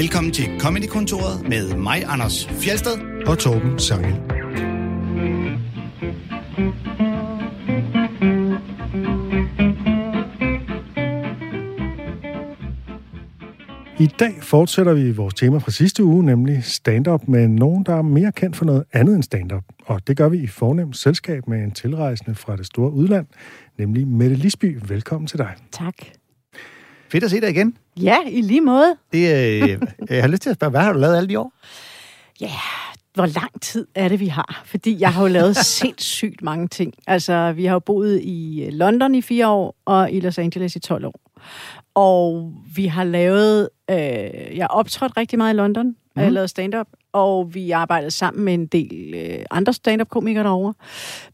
Velkommen til Comedy-kontoret med mig, Anders Fjelsted. og Torben Sangel. I dag fortsætter vi vores tema fra sidste uge, nemlig stand-up med nogen, der er mere kendt for noget andet end stand-up. Og det gør vi i fornemt selskab med en tilrejsende fra det store udland, nemlig Mette Lisby. Velkommen til dig. Tak. Fedt at se dig igen. Ja, i lige måde. Det, øh, jeg har lyst til at spørge, hvad har du lavet alle de år? Ja, hvor lang tid er det, vi har? Fordi jeg har jo lavet sindssygt mange ting. Altså, vi har jo boet i London i fire år, og i Los Angeles i 12 år. Og vi har lavet... Øh, jeg har optrådt rigtig meget i London. Mm. Jeg har lavet stand-up. Og vi arbejdede sammen med en del øh, andre stand-up-komikere derovre.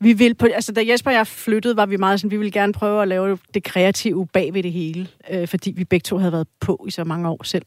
Vi vil på, altså, da Jesper og jeg flyttede, var vi meget sådan, vi ville gerne prøve at lave det kreative bag ved det hele. Øh, fordi vi begge to havde været på i så mange år selv.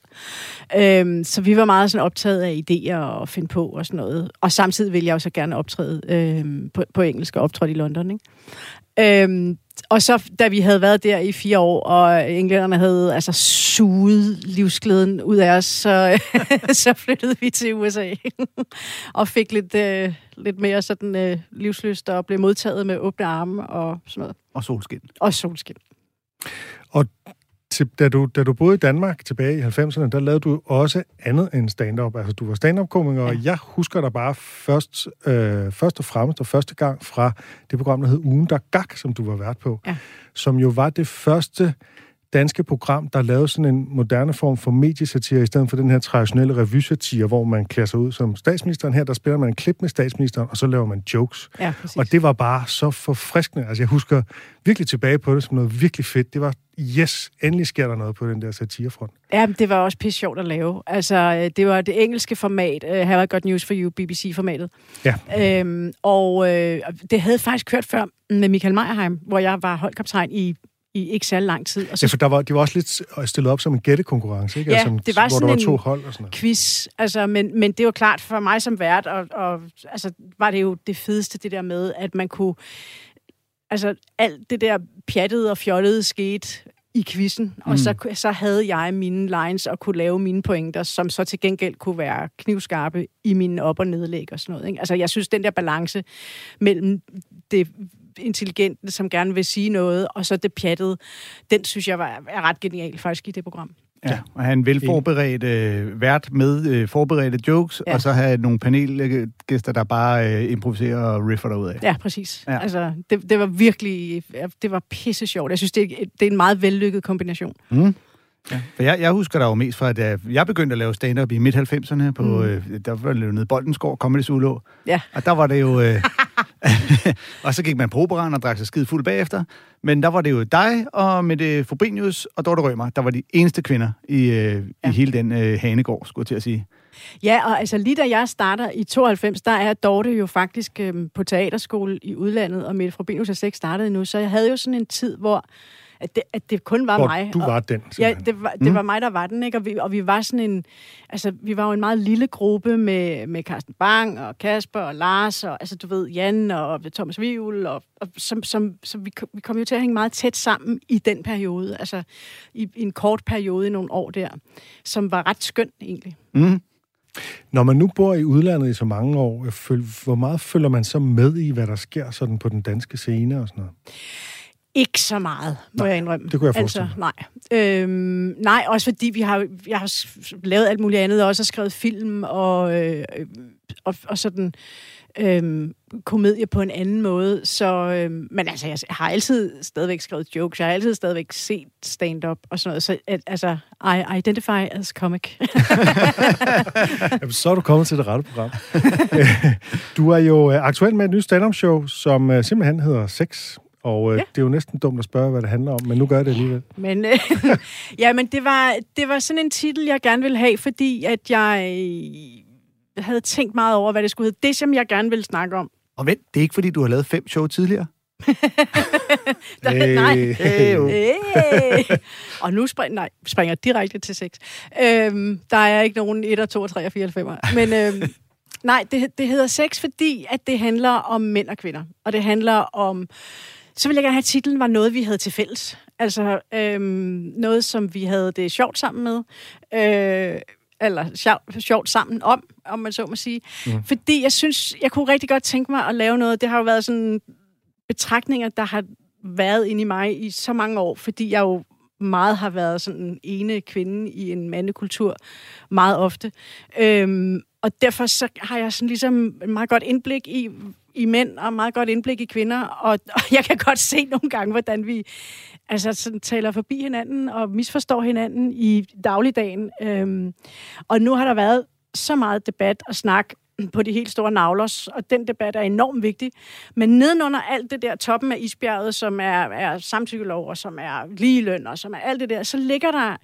Øh, så vi var meget sådan optaget af idéer og finde på og sådan noget. Og samtidig ville jeg jo så gerne optræde øh, på, på engelsk og optræde i London. Ikke? Øh, og så, da vi havde været der i fire år, og englænderne havde altså suget livsglæden ud af os, så, så flyttede vi til USA og fik lidt, øh, lidt mere sådan øh, livsløst og blev modtaget med åbne arme og sådan noget. Og solskin. Og solskin. Til, da, du, da du boede i Danmark tilbage i 90'erne, der lavede du også andet end stand-up. Altså, du var stand-up-komiker, ja. og jeg husker dig bare først, øh, først og fremmest og første gang fra det program, der hed Ugen, der gak, som du var vært på. Ja. Som jo var det første danske program, der lavede sådan en moderne form for mediesatire, i stedet for den her traditionelle revysatire, hvor man klæder sig ud som statsministeren. Her, der spiller man en klip med statsministeren, og så laver man jokes. Ja, præcis. Og det var bare så forfriskende. Altså, jeg husker virkelig tilbage på det som noget virkelig fedt. Det var, yes, endelig sker der noget på den der satirefront. Ja, det var også pisse sjovt at lave. Altså, øh, det var det engelske format, uh, Have I Got News For You, BBC-formatet. Ja. Øhm, og øh, det havde faktisk kørt før med Michael Meyerheim, hvor jeg var holdkaptajn i i ikke særlig lang tid. Og Ja, for der var, de var også lidt stillet op som en gættekonkurrence, ikke? Ja, altså, det var hvor sådan der var en to hold og sådan noget. quiz, altså, men, men det var klart for mig som vært, og, og altså, var det jo det fedeste, det der med, at man kunne, altså alt det der pjattede og fjollede skete i quizzen, og Mm. så, så havde jeg mine lines og kunne lave mine pointer, som så til gengæld kunne være knivskarpe i mine op- og nedlæg og sådan noget. Ikke? Altså jeg synes, den der balance mellem det intelligente, som gerne vil sige noget, og så det pjattede, den synes jeg var, er ret genial faktisk i det program. Ja, og have en velforberedt øh, vært med øh, forberedte jokes, Ja. og så have nogle panelgæster, der bare øh, improviserer og riffer derud af. Ja, præcis. Ja. Altså, det, det var virkelig, det var pisse sjovt. Jeg synes, det, er- det er en meget vellykket kombination. Mm. Ja. For jeg, jeg husker der jo mest fra, at jeg begyndte at lave stand-up i midt-90'erne, på, Mm. øh, der var det jo nede i Boldensgård, Comedy Zulu. Ja. Og der var det jo... Øh, og så gik man på operan og drak sig skide fuld bagefter. Men der var det jo dig og Mette Frobenius og Dorte Rømer, der var de eneste kvinder i, øh, Ja. i hele den øh, hanegård, skulle jeg til at sige. Ja, og altså lige da jeg starter i 92, der er Dorte jo faktisk øhm, på teaterskole i udlandet, og Mette Frobenius er slet ikke startet nu, så jeg havde jo sådan en tid, hvor at det, at det kun var Hvor mig. du og, var den, Ja, simpelthen. det var, det var mig, der var den, ikke? Og vi, og vi var sådan en... Altså, vi var jo en meget lille gruppe med, med Carsten Bang og Kasper og Lars og, altså, du ved, Jan og Thomas Vivl og, og som, som, som vi, vi kom jo til at hænge meget tæt sammen i den periode, altså i, i en kort periode i nogle år der, som var ret skøn egentlig. Mm. Når man nu bor i udlandet i så mange år, hvor meget følger man så med i, hvad der sker sådan på den danske scene og sådan noget? Ikke så meget, må Nej, jeg indrømme. det kunne jeg altså, forestille nej. Øhm, nej, også fordi vi har, jeg har lavet alt muligt andet, også har skrevet film og, øh, og, og sådan øhm, komedie på en anden måde. Så, øhm, men altså, jeg har altid stadigvæk skrevet jokes, jeg har altid stadigvæk set stand-up og sådan noget. Så at, altså, I identify as comic. Jamen, så er du kommet til det rette program. du er jo øh, aktuel med et nyt stand-up show, som øh, simpelthen hedder Sex. Og øh, Ja. det er jo næsten dumt at spørge, hvad det handler om, men nu gør jeg det alligevel. Men, øh, ja, men det var, det var sådan en titel, jeg gerne ville have, fordi at jeg øh, havde tænkt meget over, hvad det skulle hedde. Det, som jeg gerne ville snakke om. Og vent, det er ikke fordi, du har lavet fem show tidligere? Der, nej. Øh, jo. Øh. Og nu spring, nej, springer jeg direkte til 6. Øhm, der er ikke nogen 1, 2, 3 og 4 og 5. Men øhm, nej, det, det hedder sex, fordi at det handler om mænd og kvinder. Og det handler om... Så vil jeg gerne have, at titlen var noget, vi havde til fælles. Altså øhm, noget, som vi havde det sjovt sammen med. Øh, eller sjovt, sjovt sammen om, om man så må sige. Mm. Fordi jeg synes, jeg kunne rigtig godt tænke mig at lave noget. Det har jo været sådan betragtninger, der har været inde i mig i så mange år, fordi jeg jo meget har været sådan en ene kvinde i en mandekultur, meget ofte. Øhm, og derfor så har jeg sådan ligesom et meget godt indblik i, i mænd, og meget godt indblik i kvinder, og, og jeg kan godt se nogle gange, hvordan vi altså, sådan, taler forbi hinanden og misforstår hinanden i dagligdagen. Øhm, og nu har der været så meget debat og snak på de helt store navlers, og den debat er enormt vigtig. Men nedenunder alt det der toppen af isbjerget, som er, er samtykkelov, og som er ligeløn, og som er alt det der, så ligger der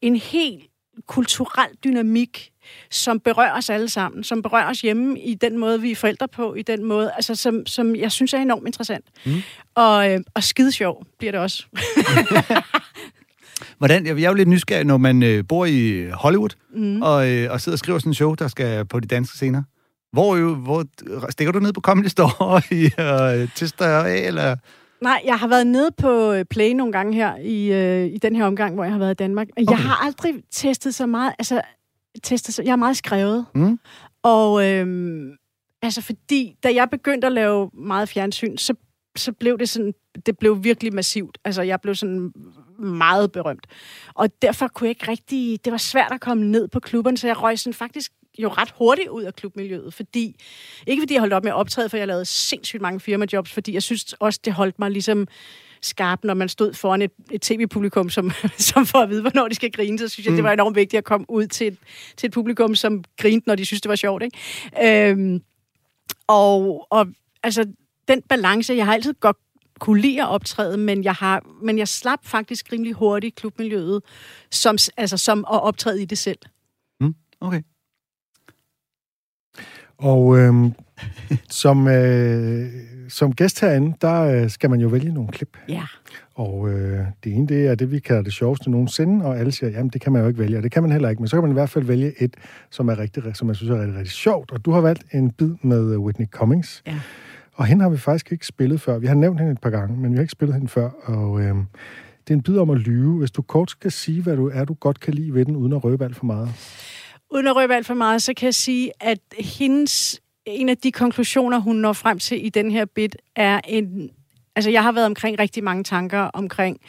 en helt kulturel dynamik, som berører os alle sammen, som berører os hjemme i den måde, vi er forældre på, i den måde, altså, som, som jeg synes er enormt interessant. Mm. Og, øh, og skide sjov bliver det også. Hvordan, jeg er jo lidt nysgerrig, når man øh, bor i Hollywood, mm. og, øh, og sidder og skriver sådan en show, der skal på de danske scener. Hvor, jo, hvor stikker du ned på Comedy Store og øh, tester af, eller... Nej, jeg har været nede på øh, Play nogle gange her i, øh, i den her omgang, hvor jeg har været i Danmark. Okay. Jeg har aldrig testet så meget. Altså, testet så, jeg er meget skrevet. Mm. Og øh, altså, fordi da jeg begyndte at lave meget fjernsyn, så, så blev det sådan, det blev virkelig massivt. Altså, jeg blev sådan meget berømt. Og derfor kunne jeg ikke rigtig, det var svært at komme ned på klubberne, så jeg røg sådan faktisk jo ret hurtigt ud af klubmiljøet, fordi, ikke fordi jeg holdt op med at optræde, for jeg lavede sindssygt mange firmajobs, fordi jeg synes også, det holdt mig ligesom skarp, når man stod foran et, et tv-publikum, som, som får at vide, hvornår de skal grine, så synes jeg, mm. det var enormt vigtigt at komme ud til et, til et publikum, som grinte, når de synes, det var sjovt. Ikke? Øhm, og, og altså, den balance, jeg har altid godt kunne lide at optræde, men jeg, har, men jeg slap faktisk rimelig hurtigt klubmiljøet, som, altså, som at optræde i det selv. Mm, okay. Og øh, som, øh, som gæst herinde, der øh, skal man jo vælge nogle klip. Ja. Og øh, det ene, det er det, vi kalder det sjoveste nogensinde, og alle siger, jamen det kan man jo ikke vælge, og det kan man heller ikke, men så kan man i hvert fald vælge et, som er rigtig, som jeg synes er rigtig, rigtig sjovt. Og du har valgt en bid med Whitney Cummings. Ja. Og hende har vi faktisk ikke spillet før. Vi har nævnt hende et par gange, men vi har ikke spillet hende før. Og øh, det er en bid om at lyve. Hvis du kort skal sige, hvad du er, du godt kan lide ved den, uden at røbe alt for meget. Uden at røbe alt for meget, så kan jeg sige, at hendes, en af de konklusioner, hun når frem til i den her bit, er en... Altså, jeg har været omkring rigtig mange tanker omkring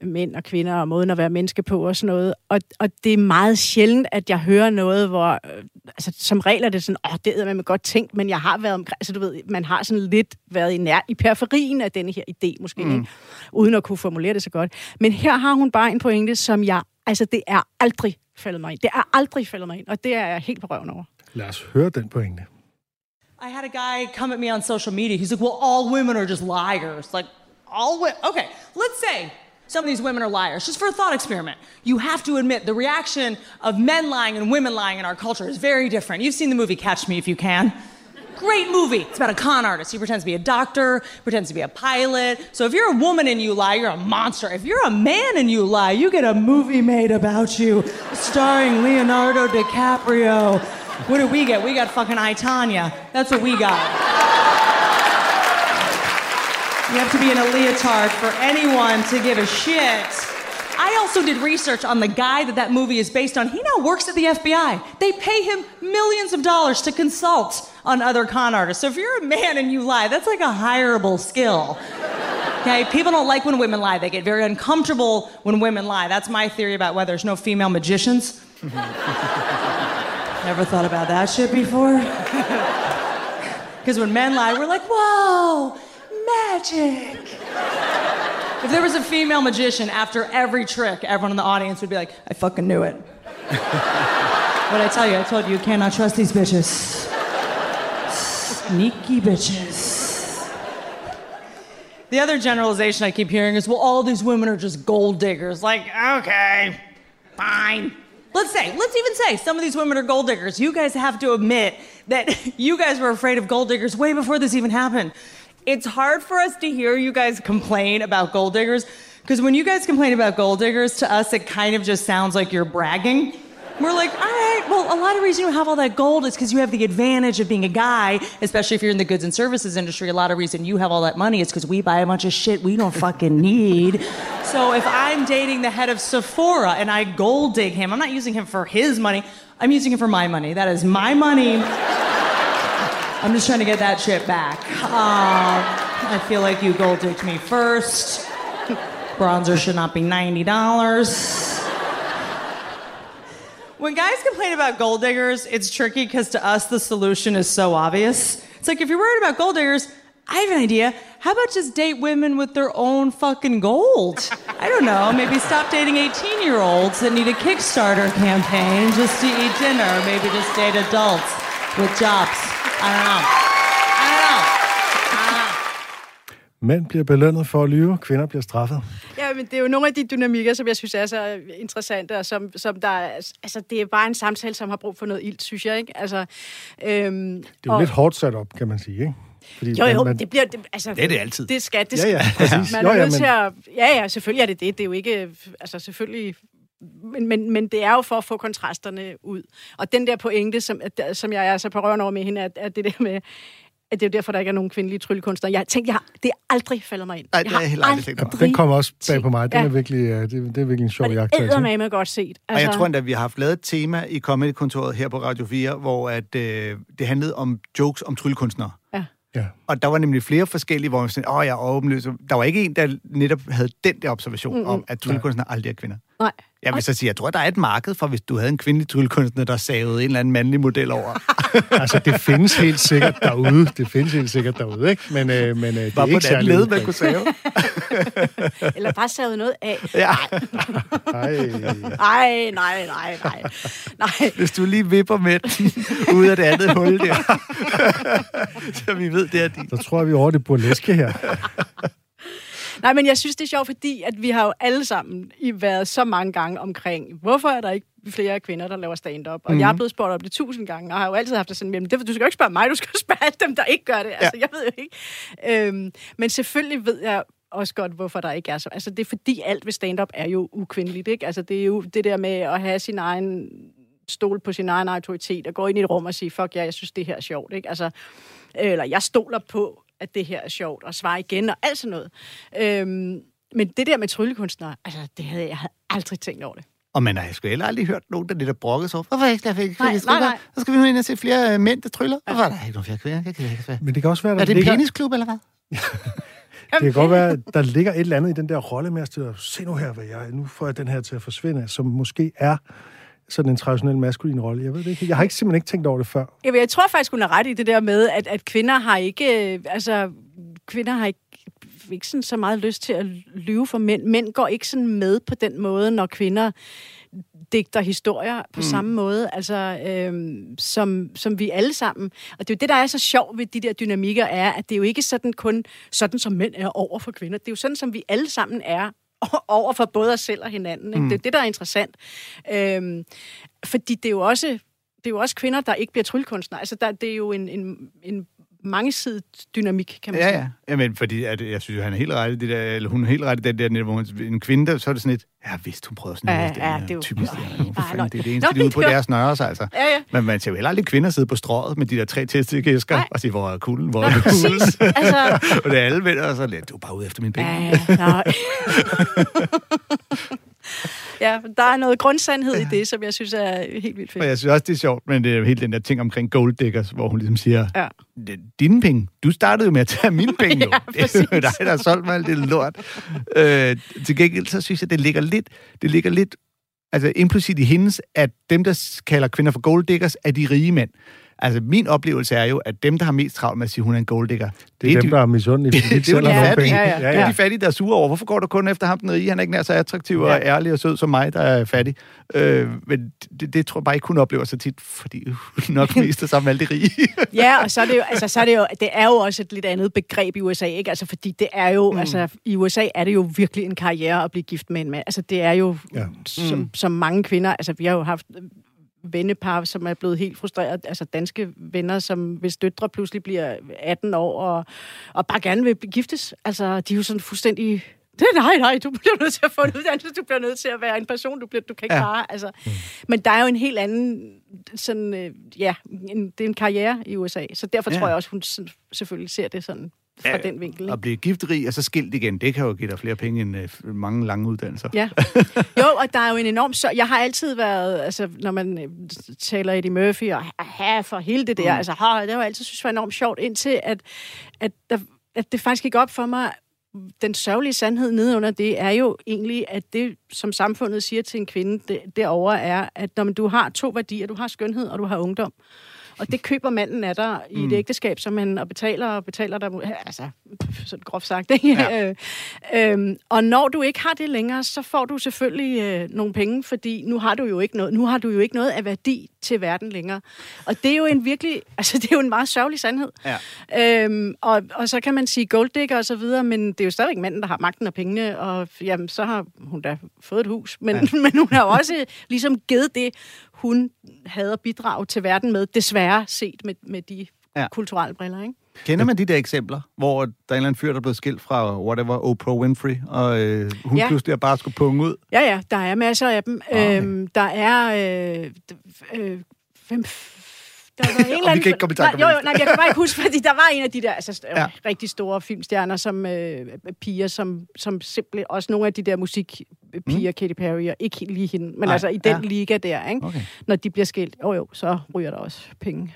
mænd og kvinder og måden at være menneske på og sådan noget. Og, og det er meget sjældent, at jeg hører noget, hvor... Øh, altså, som regel er det sådan, åh, oh, det er man godt tænkt, men jeg har været omkring... Altså, du ved, man har sådan lidt været i, nær, i periferien af denne her idé, måske, mm. ikke? uden at kunne formulere det så godt. Men her har hun bare en pointe, som jeg... Altså, det er aldrig faldet mig ind. Det er aldrig faldet mig ind, og det er jeg helt på røven over. Lad os høre den pointe. I had a guy come at me on social media. He's like, well, all women are just liars. Like, all women. Okay, let's say some of these women are liars. Just for a thought experiment. You have to admit the reaction of men lying and women lying in our culture is very different. You've seen the movie Catch Me If You Can. Great movie. It's about a con artist. He pretends to be a doctor, pretends to be a pilot. So if you're a woman and you lie, you're a monster. If you're a man and you lie, you get a movie made about you, starring Leonardo DiCaprio. What do we get? We got fucking I, Tanya. That's what we got. You have to be in a leotard for anyone to give a shit. I also did research on the guy that that movie is based on. He now works at the FBI. They pay him millions of dollars to consult on other con artists. So if you're a man and you lie, that's like a hireable skill. Okay, people don't like when women lie. They get very uncomfortable when women lie. That's my theory about why there's no female magicians. Never thought about that shit before. Because when men lie, we're like, whoa, magic. If there was a female magician after every trick, everyone in the audience would be like, I fucking knew it. what I tell you? I told you you cannot trust these bitches. Sneaky bitches. The other generalization I keep hearing is, well, all these women are just gold diggers. Like, okay, fine. Let's say, let's even say some of these women are gold diggers. You guys have to admit that you guys were afraid of gold diggers way before this even happened it's hard for us to hear you guys complain about gold diggers because when you guys complain about gold diggers to us it kind of just sounds like you're bragging we're like, all right, well, a lot of reason you have all that gold is because you have the advantage of being a guy, especially if you're in the goods and services industry. A lot of reason you have all that money is because we buy a bunch of shit we don't fucking need. So if I'm dating the head of Sephora and I gold dig him, I'm not using him for his money. I'm using him for my money. That is my money. I'm just trying to get that shit back. Um, I feel like you gold digged me first. Bronzer should not be $90. When guys complain about gold diggers, it's tricky because to us the solution is so obvious. It's like if you're worried about gold diggers, I have an idea. How about just date women with their own fucking gold? I don't know. Maybe stop dating 18 year olds that need a Kickstarter campaign just to eat dinner. Maybe just date adults with jobs. I don't know. I don't know. Mænd bliver belønnet for at lyve, kvinder bliver straffet. Ja, men det er jo nogle af de dynamikker, som jeg synes er så interessante, og som, som der er, altså, det er bare en samtale, som har brug for noget ild, synes jeg, ikke? Altså, øhm, Det er jo og... lidt hårdt sat op, kan man sige, ikke? Fordi Jo, jo, man, det bliver... Det, altså, Det er det altid. Det skal, det Ja, ja, præcis. Man Jo, er nødt men- til at... Ja, ja, selvfølgelig er det det. Det er jo ikke... Altså, selvfølgelig... Men, men, men det er jo for at få kontrasterne ud. Og den der pointe, som, som jeg er så på røven over med hende, er, er det der med, at det er jo derfor, der ikke er nogen kvindelige tryllekunstnere. Jeg tænkte, jeg har, det er aldrig faldet mig ind. Nej, det har heller aldrig tænkt over. den kommer også bag på mig. Den Ja. er virkelig, øh, det, det er virkelig en sjov Og det er med godt set. Og jeg tror endda, at vi har haft lavet et tema i Comedy-kontoret her på Radio 4, hvor at, øh, det handlede om jokes om tryllekunstnere. Ja. Ja. Og der var nemlig flere forskellige, hvor man sådan, åh, jeg er åbenløs. Der var ikke en, der netop havde den der observation mm-hmm. om, at tryllekunstnere aldrig er kvinder. Nej. Jeg vil så sige, jeg tror, der er et marked for, hvis du havde en kvindelig tryllekunstner, der savede en eller anden mandlig model over. Altså, det findes helt sikkert derude. Det findes helt sikkert derude, ikke? Men, øh, men øh, det er Bare på ikke særlig led, man kunne save. Eller bare savet noget af. Ja. Ej. Nej, nej, nej, nej. Nej. Hvis du lige vipper med den ud af det andet hul der. så vi ved, det er din. Så tror jeg, vi er over det burleske her. Nej, men jeg synes, det er sjovt, fordi at vi har jo alle sammen i været så mange gange omkring, hvorfor er der ikke flere kvinder, der laver stand-up? Og mm. jeg er blevet spurgt op det tusind gange, og har jo altid haft det sådan, men det, du skal jo ikke spørge mig, du skal spørge dem, der ikke gør det. Altså, jeg ved jo ikke. Øhm, men selvfølgelig ved jeg også godt, hvorfor der ikke er så. Altså, det er fordi alt ved stand-up er jo ukvindeligt, ikke? Altså, det er jo det der med at have sin egen stol på sin egen autoritet og gå ind i et rum og sige, fuck ja, jeg synes, det her er sjovt, ikke? Altså, eller jeg stoler på, at det her er sjovt, og svare igen og alt sådan noget. Øhm, men det der med tryllekunstnere, altså, det havde jeg havde aldrig tænkt over det. Og man har sgu heller aldrig hørt nogen, der lidt er brokket sig over. Hvorfor ikke der fik Nej, nej, nej. Så skal vi nu ind og se flere øh, mænd, der tryller. Hvorfor er der ikke nogen flere kvinder? Det kan ikke. Men det kan også være, Er der det en ligger, penisklub, eller hvad? det kan godt være, der ligger et eller andet i den der rolle med at se nu her, hvad jeg nu får jeg den her til at forsvinde, som måske er sådan en traditionel maskulin rolle. Jeg ved det ikke. Jeg har ikke simpelthen ikke tænkt over det før. Jeg, jeg tror faktisk, hun er ret i det der med, at, at kvinder har ikke, øh, altså, kvinder har ikke, ikke sådan så meget lyst til at lyve for mænd. Mænd går ikke sådan med på den måde, når kvinder digter historier på mm. samme måde, altså øhm, som, som vi alle sammen. Og det er jo det, der er så sjovt ved de der dynamikker, er, at det er jo ikke sådan kun sådan, som mænd er over for kvinder. Det er jo sådan, som vi alle sammen er over for både os selv og hinanden. Ikke? Mm. Det er det, der er interessant. Øhm, fordi det er jo også det er jo også kvinder, der ikke bliver tryllekunstnere. Altså, der, det er jo en, en, en mangesidig dynamik, kan man Ja, sige. ja. Jamen, fordi at, jeg synes, jo, han er helt ret det der, eller hun er helt ret i den der, hvor hun, en kvinde, der, så er det sådan et, ja, vidst, hun prøver sådan Ja, noget. ja, det er jo- typisk. Ja, nej. fanden, det er det Nå, eneste, de er ude på det snøre sig, altså. Ja, ja. Men man ser jo heller aldrig kvinder sidde på strået med de der tre testikæsker og sige, hvor er kuglen, hvor Nå, er præcis. Altså, og det er alle venner, og så lidt, du er bare ude efter mine penge. ja, ja, nej. ja, der er noget grundsandhed i det, som jeg synes er helt vildt Og fedt. jeg synes også, det er sjovt, men det er helt den der ting omkring gold diggers, hvor hun ligesom siger, Ja. "Det- dine penge, du startede jo med at tage mine penge, jo. Ja, det er jo dig, der har solgt mig alt det lort. Øh, til gengæld, så synes jeg, det ligger lidt, det ligger lidt altså implicit i hendes, at dem, der kalder kvinder for gold diggers, er de rige mænd. Altså, min oplevelse er jo, at dem, der har mest travlt med at sige, hun er en gold digger, Det er dem, der er misundelige, fordi de det er selv de har nogle fattige. penge. Ja, ja. Det er de fattige, der er sure over. Hvorfor går du kun efter ham, den rige? Han er ikke nær så attraktiv og Ja. ærlig og sød som mig, der er fattig. Øh, men det, det tror jeg bare ikke, hun oplever så tit, fordi hun nok mest er sammen med alle de rige. Ja, og så er det jo, altså, så er det jo, det er jo også et lidt andet begreb i USA, ikke? Altså, fordi det er jo, mm. altså, i USA er det jo virkelig en karriere at blive gift med en mand. Altså, det er jo, Ja. som, som mange kvinder, altså, vi har jo haft vennepar, som er blevet helt frustreret, altså danske venner, som hvis døtre pludselig bliver 18 år og, og bare gerne vil giftes. Altså, de er jo sådan fuldstændig Det, nej, nej, du bliver nødt til at få en uddannelse, du bliver nødt til at være en person, du, bliver, du kan ikke Ja. bare, altså. Mm. Men der er jo en helt anden, sådan, øh, ja, en, det er en karriere i USA, så derfor Ja. tror jeg også, hun selvfølgelig ser det sådan fra Ja, den vinkel. At Ikke? blive giftrig og så skilt igen, det kan jo give dig flere penge end øh, mange lange uddannelser. Ja. Jo, og der er jo en enorm... Så jeg har altid været... Altså, når man øh, taler Eddie Murphy og ha for hele det der, mm. altså, ha, det har jeg altid synes var enormt sjovt, indtil at, at, der, at det faktisk gik op for mig, den sørgelige sandhed nedenunder det er jo egentlig, at det, som samfundet siger til en kvinde det, derovre, er, at når man, du har to værdier, du har skønhed og du har ungdom, og det køber manden af dig i et ægteskab, som han og betaler og betaler dig, altså sådan groft sagt, ikke? Ja. Øh, øhm, og når du ikke har det længere, så får du selvfølgelig øh, nogle penge, fordi nu har du jo ikke noget, nu har du jo ikke noget af værdi til verden længere. Og det er jo en virkelig, altså det er jo en meget sørgelig sandhed. Ja. Øhm, og, og så kan man sige golddigger og så videre, men det er jo stadigvæk manden, der har magten og pengene, og jamen, så har hun da fået et hus. Men, ja. men hun har også ligesom givet det, hun havde at bidrage til verden med, desværre set med, med de Ja. kulturelle briller, ikke? Kender man de der eksempler, hvor der er en eller anden fyr, der er blevet skilt fra whatever, Oprah Winfrey, og øh, hun ja. Pludselig bare skulle punge ud? Ja, ja, der er masser af dem. Okay. Øhm, der er... Øh, øh, der var en eller Og vi anden... kan ikke komme i tanke nej, jo, nej, jeg kan bare ikke huske, fordi der var en af de der altså, Ja. rigtig store filmstjerner, som øh, piger, som, som simpelthen... Også nogle af de der musikpiger, mm. Katy Perry, og ikke lige hende, men nej, altså i den ja. liga der, ikke? Okay. Når de bliver skilt, jo jo, så ryger der også penge.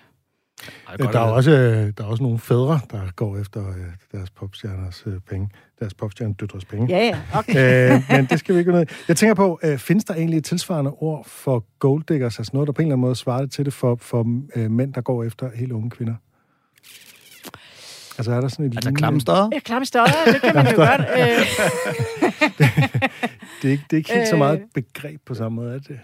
Ej, Ja, der, er også, øh, der er også nogle fædre, der går efter øh, deres popstjerners øh, penge. Deres popstjernedøtres penge. Ja, ja, okay. øh, men det skal vi ikke gå ned. Jeg tænker på, øh, findes der egentlig et tilsvarende ord for golddiggers, altså noget, der på en eller anden måde svarer det til det for, for øh, mænd, der går efter helt unge kvinder? Altså er der sådan et Altså lignende- klamme? Ja, klamme støder, det kan man jo godt. Øh, Det er ikke, det er ikke helt så Øh. meget et begreb på samme måde, er det?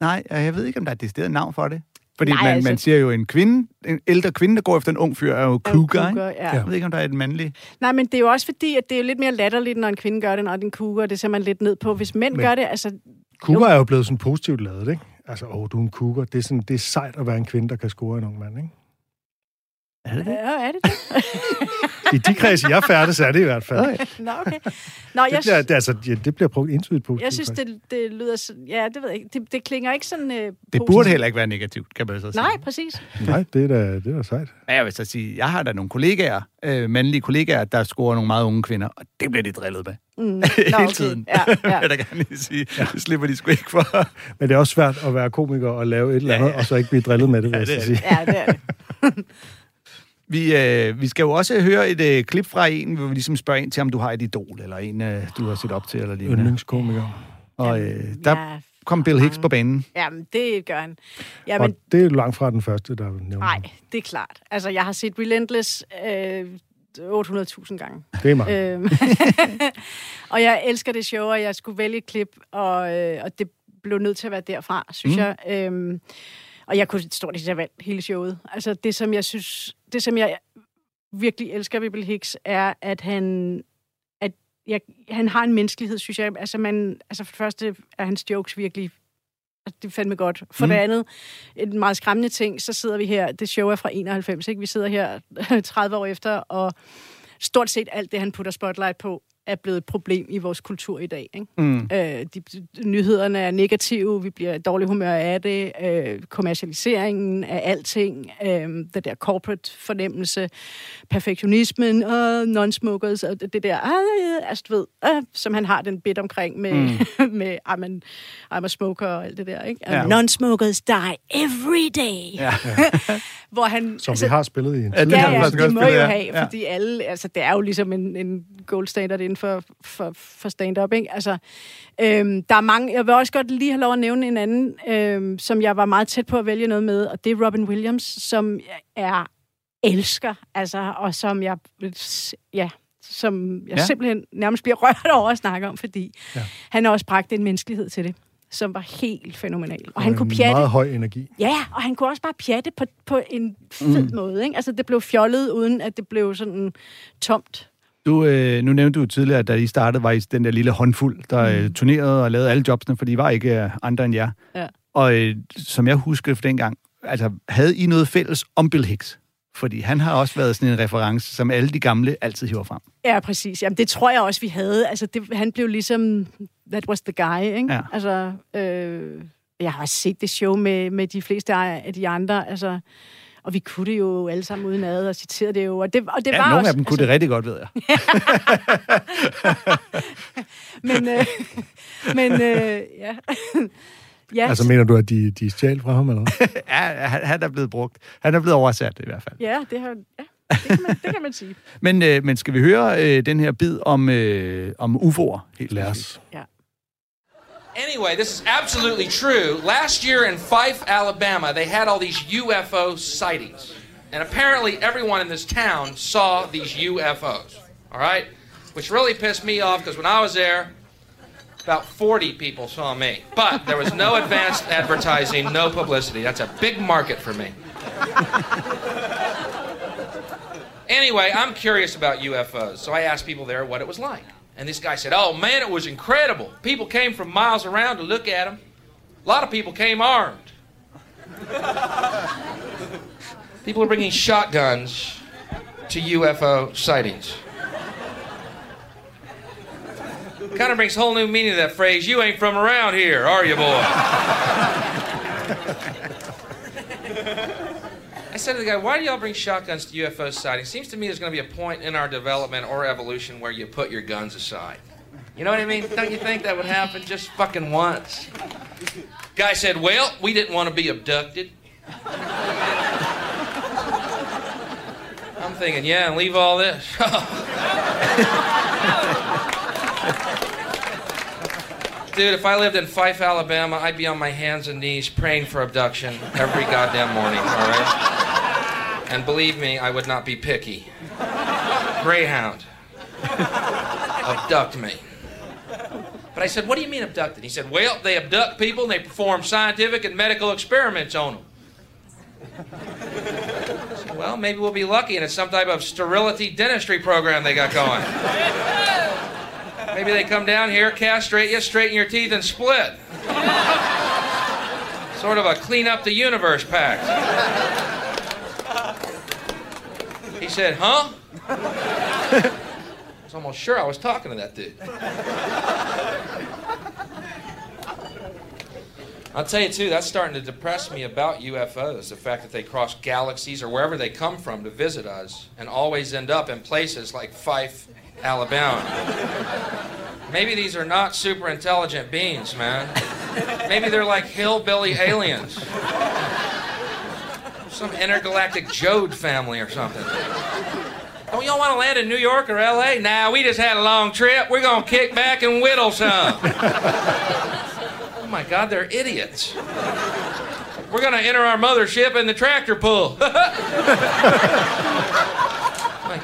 Nej, jeg ved ikke, om der er et decideret navn for det. Fordi Nej, man, altså- man siger jo, en kvinde, en ældre kvinde, der går efter en ung fyr, er jo cougar, ja. Jeg ved ikke, om der er et mandligt. Nej, men det er jo også fordi, at det er jo lidt mere latterligt, når en kvinde gør det, når det er en cougar. Det ser man lidt ned på. Hvis mænd Men- gør det, altså... Cougar er jo blevet sådan positivt lavet, ikke? Altså, åh, du er en cougar. Det er, sådan, det er sejt at være en kvinde, der kan score en ung mand, ikke? Er det det? Ja, er det det? I de kredse, jeg færdes, er det i hvert fald. Okay. Nå, okay. Nå, Det jeg, bliver, det, altså, ja, det bliver brugt entydigt positivt. jeg synes, det, det lyder... så- Ja, det ved jeg ikke. Det, det klinger ikke sådan... Øh, Det burde heller ikke være negativt, kan man så sige. Nej, præcis. Nej, det er da, det er da sejt. Ja, jeg vil så sige, jeg har da nogle kollegaer, øh, mandlige kollegaer, der scorer nogle meget unge kvinder, og det bliver de drillet med. Mm. Nå, Hele okay. tiden. Ja, vil ja. jeg da gerne lige sige. Det slipper de sgu ikke for. Men det er også svært at være komiker og lave et eller andet, Ja, ja. og så ikke blive drillet med det, vil Ja, jeg det så sige. ja, det er det. Vi, øh, vi skal jo også høre et øh, klip fra en, hvor vi ligesom spørger ind til, om du har et idol, eller en, øh, du har set op til, eller lignende. Yndlingskomiker. Og øh, der Ja, kom Bill Hicks på banen. jamen, det gør han. Og Jamen, det er jo langt fra den første, der nævner. nej, det er klart. Altså, jeg har set Relentless øh, 800.000 gange. Det er meget. Øhm, og jeg elsker det show, og jeg skulle vælge et klip, og, øh, og det blev nødt til at være derfra, synes mm. jeg. Øhm, og jeg kunne stort set have valgt hele showet. Altså det, som jeg synes, det som jeg virkelig elsker ved Bill Hicks, er, at han, at jeg, han har en menneskelighed, synes jeg. Altså, man, altså for det første er hans jokes virkelig altså, det er fandme godt. For Mm. mm. det andet, en meget skræmmende ting, så sidder vi her, det show er fra 91, ikke? Vi sidder her 30 år efter, og stort set alt det, han putter spotlight på, er blevet et problem i vores kultur i dag. Ikke? Mm. Øh, de, de, nyhederne er negative, vi bliver dårlig humør af det, øh, kommercialiseringen af alting, øh, det der corporate fornemmelse, perfektionismen og non-smokers, og det, der, øh, altså, du ved, øh, som han har den bit omkring med, mm. med I'm, an, I'm a smoker og alt det der. Ikke? Ja. Non-smokers die every day. Ja. Hvor han, Som vi har spillet i en Ja, det Ja, ja, det må jo have, Ja. fordi alle, altså det er jo ligesom en, en gold standard inden for, for, for stand-up, ikke? Altså, øhm, der er mange, jeg vil også godt lige have lov at nævne en anden, øhm, som jeg var meget tæt på at vælge noget med, og det er Robin Williams, som jeg er elsker, altså, og som jeg, ja, som jeg Ja. simpelthen nærmest bliver rørt over at snakke om, fordi Ja. han har også bragt en menneskelighed til det, som var helt fænomenal. Og han kunne pjatte Meget høj energi. Ja, og han kunne også bare pjatte på, på en fed mm. måde. Ikke? Altså, det blev fjollet, uden at det blev sådan tomt. Du, øh, nu nævnte du tidligere, at da I startede, var I den der lille håndfuld, der mm. øh, turnerede og lavede alle jobsene, for de var ikke øh, andre end jer. Ja. Og øh, som jeg husker fra dengang, altså, havde I noget fælles om Bill Hicks? Fordi han har også været sådan en reference, som alle de gamle altid hiver frem. Ja, præcis. Jamen, det tror jeg også, vi havde. Altså, det, han blev ligesom, that was the guy, ikke? Ja. Altså, øh, jeg har også set det show med, med de fleste af de andre, altså, og vi kunne det jo alle sammen uden ad, og citerede det jo, og det, og det Ja, var nogle også, af dem kunne altså... det rigtig godt, ved jeg. Men, øh, men øh, ja. ja. Altså mener du, at de, de stjal fra ham, eller hvad? ja, han, han er blevet brugt. Han er blevet oversat i hvert fald. Ja, det, har, ja, det, kan man, det kan man sige. Men, øh, men skal vi høre øh, den her bid om, øh, om UFO'er? Helt Lad os. Ja. Anyway, this is absolutely true. Last year in Fife, Alabama, they had all these UFO sightings. And apparently everyone in this town saw these UFOs. All right? Which really pissed me off because when I was there, about 40 people saw me. But there was no advanced advertising, no publicity. That's a big market for me. Anyway, I'm curious about UFOs, so I asked people there what it was like. And this guy said, Oh man, it was incredible. People came from miles around to look at him. A lot of people came armed. people are bringing shotguns to UFO sightings. Kind of brings whole new meaning to that phrase. You ain't from around here, are you, boy? said to the guy, why do y'all bring shotguns to UFO sightings? Seems to me there's going to be a point in our development or evolution where you put your guns aside. You know what I mean? Don't you think that would happen just fucking once? Guy said, well, we didn't want to be abducted. I'm thinking, yeah, and leave all this. Dude, if I lived in Fife, Alabama, I'd be on my hands and knees praying for abduction every goddamn morning, all right? And believe me, I would not be picky. Greyhound. Abduct me. But I said, What do you mean abducted? He said, Well, they abduct people and they perform scientific and medical experiments on them. Said, well, maybe we'll be lucky and it's some type of sterility dentistry program they got going. Maybe they come down here, castrate you, straighten your teeth, and split. sort of a clean up the universe pact. He said, Huh? I was almost sure I was talking to that dude. I'll tell you too, that's starting to depress me about UFOs. The fact that they cross galaxies or wherever they come from to visit us and always end up in places like Fife, Alabama. Maybe these are not super intelligent beings, man. Maybe they're like hillbilly aliens. Some intergalactic Jode family or something. Don't y'all want to land in New York or LA? Nah, we just had a long trip. We're going to kick back and whittle some. oh my God, they're idiots. We're going to enter our mothership in the tractor pull.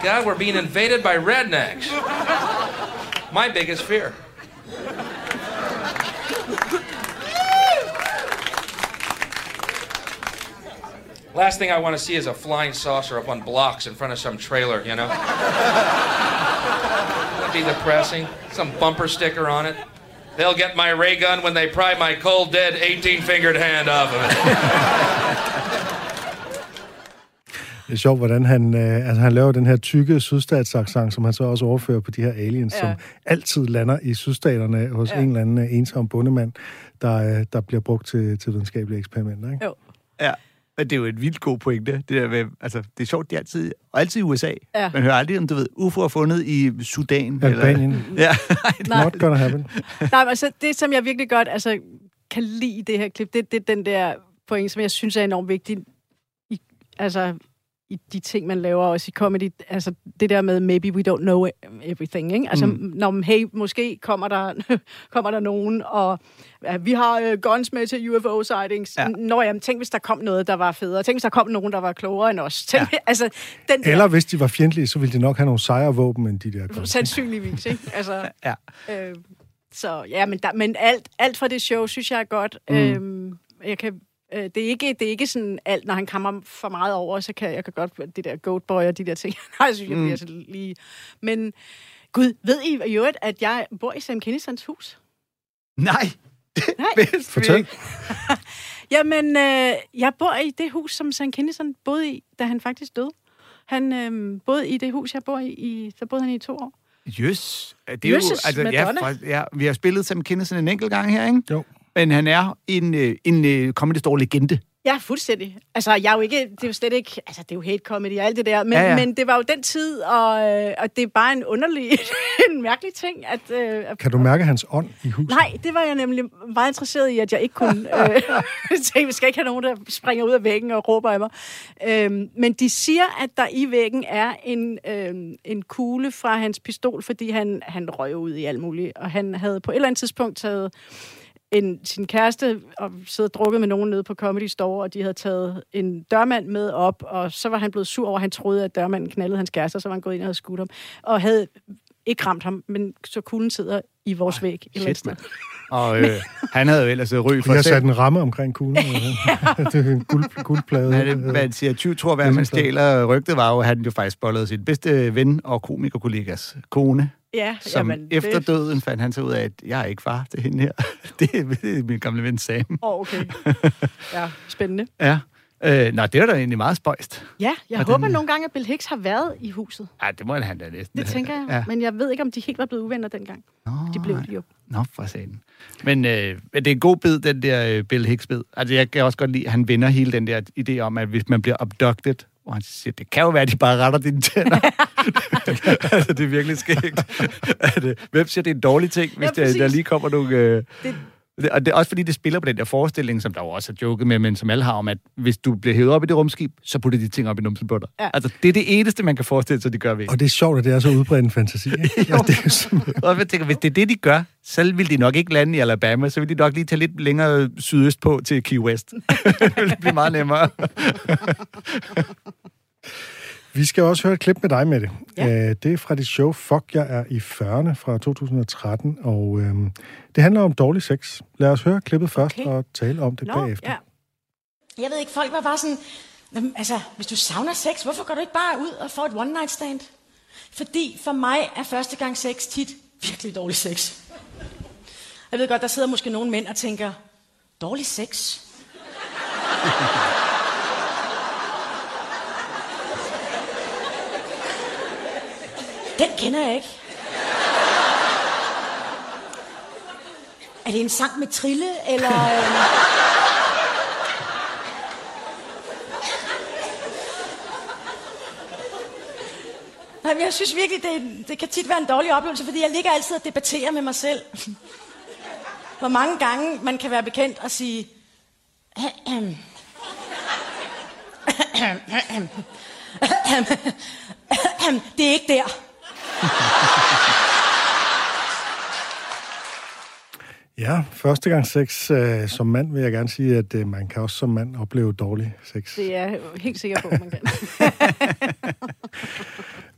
God, we're being invaded by rednecks. My biggest fear. Last thing I want to see is a flying saucer up on blocks in front of some trailer, you know? That'd be depressing. Some bumper sticker on it. They'll get my ray gun when they pry my cold, dead, 18 fingered hand off of it. Det er sjovt, hvordan han, øh, altså, han laver den her tykke sydstatsaccent, som han så også overfører på de her aliens, Ja. som altid lander i sydstaterne hos Ja. en eller anden ensom bondemand, der, øh, der bliver brugt til, til videnskabelige eksperimenter. Ikke? Jo. Ja, men det er jo et vildt god pointe. Det, der med, altså, det er sjovt, de er altid, og altid i USA. Ja. Man hører aldrig om, du ved, UFO er fundet i Sudan. Albanien. Eller, ja, Nej. Not gonna happen. Nej, men altså, det, som jeg virkelig godt altså, kan lide i det her klip, det, det er den der point, som jeg synes er enormt vigtig. I, altså, i de ting, man laver også i comedy. Altså, det der med, maybe we don't know everything, ikke? Altså, mm. når hey, måske kommer der, kommer der nogen, og ja, vi har uh, guns med til UFO-sightings. Ja. Ja. Nå, jamen, tænk, hvis der kom noget, der var federe. Tænk, hvis der kom nogen, der var klogere end os. Tænk, ja. altså, den der, Eller hvis de var fjendtlige, så ville de nok have nogle sejre våben end de der guns. Sandsynligvis, ikke? Altså, ja. Øh, så ja, men, der, men alt, alt fra det show, synes jeg er godt. Mm. Øhm, jeg kan, øh, det, er ikke, det er ikke sådan alt, når han kommer for meget over, så kan jeg kan godt, det der goat boy og de der ting, nej, jeg synes, jeg bliver så lige... Men gud, ved I i øvrigt, at jeg bor i Sam Kinnisons hus? Nej, Bedst Fortæl. Jamen, øh, jeg bor i det hus, som Sam Kinison boede i, da han faktisk døde. Han øh, boede i det hus, jeg bor i, i, så boede han i to år. Jøs. Det er jo, Jøsses, altså, ja, fra, ja, vi har spillet Sam Kinison en enkelt gang her, ikke? Jo. Men han er en, øh, en øh, comedy store legende. Ja, fuldstændig. Altså, jeg er jo ikke, det er jo slet ikke, altså, det er jo hate comedy og alt det der, men, Ja, ja, men det var jo den tid, og, øh, og det er bare en underlig, en mærkelig ting, at... Øh, at Kan du mærke hans ånd i huset? Nej, det var jeg nemlig meget interesseret i, at jeg ikke kunne. Øh, tænke, vi skal ikke have nogen, der springer ud af væggen og råber af mig. Øhm, men de siger, at der i væggen er en, øhm, en kugle fra hans pistol, fordi han, han røg ud i alt muligt. Og han havde på et eller andet tidspunkt taget en, sin kæreste og sidde og drukket med nogen nede på Comedy Store, og de havde taget en dørmand med op, og så var han blevet sur over, at han troede, at dørmanden knaldede hans kæreste, og så var han gået ind og havde skudt ham, og havde ikke ramt ham, men så kuglen sidder i vores væg. et eller Shit, mand. Og øh, han havde jo ellers øh, ry for har selv. sat en ramme omkring kuglen. det er en guld, guldplade. Men det, man siger, 20 tror, hvad man stjæler. Rygtet var jo, at han jo faktisk bollede sin bedste ven og komikerkollegas kone, Ja, som jamen, efter det... døden fandt han så ud af, at jeg er ikke far til hende her. det er min gamle ven Sam. Åh, oh, okay. Ja, spændende. Ja. Øh, nå, det er da egentlig meget spøjst. Ja, jeg Og håber den- nogle gange, at Bill Hicks har været i huset. Ja, det må han da næsten. Det tænker jeg. Ja. Men jeg ved ikke, om de helt var blevet uvenner dengang. Nå, De blev de jo. Nå, for satan. Men, øh, det er en god bid, den der øh, Bill Hicks-bid. Altså, jeg kan også godt lide, at han vender hele den der idé om, at hvis man bliver abducted, og han siger, det kan jo være, at de bare retter dine tænder. altså, det er virkelig skægt. øh, hvem siger, det er en dårlig ting, hvis Ja, der, der lige kommer nogle... Øh, Det- det, og det er også fordi, det spiller på den der forestilling, som der jo også er joket med, men som alle har om, at hvis du bliver hævet op i det rumskib, så putter de ting op i numsen på dig. Ja. Altså, det er det eneste, man kan forestille sig, de gør ved. Og det er sjovt, at det er så udbredt en fantasi. Ikke? altså, det er jo simpelthen- Og jeg tænker, hvis det er det, de gør, så vil de nok ikke lande i Alabama, så vil de nok lige tage lidt længere sydøst på til Key West. det vil blive meget nemmere. Vi skal også høre et klip med dig med det. Ja. Det er fra dit show Fuck, jeg er i 40'erne fra 2013, og øhm, det handler om dårlig sex. Lad os høre klippet først Okay. og tale om det Nå, bagefter. ja. Jeg ved ikke, folk var bare sådan, "Jamen, altså, hvis du savner sex, hvorfor går du ikke bare ud og får et one night stand? Fordi for mig er første gang sex tit virkelig dårlig sex. Jeg ved godt, der sidder måske nogle mænd og tænker, dårlig sex? Den kender jeg ikke. Er det en sang med trille, eller... øhm, Nej, men jeg synes virkelig, det, det kan tit være en dårlig oplevelse, fordi jeg ligger altid og debatterer med mig selv. Hvor mange gange man kan være bekendt og sige... Det er ikke der. Ja, første gang sex øh, som mand vil jeg gerne sige, at øh, man kan også som mand opleve dårlig sex. Det er jeg helt sikker på, man kan.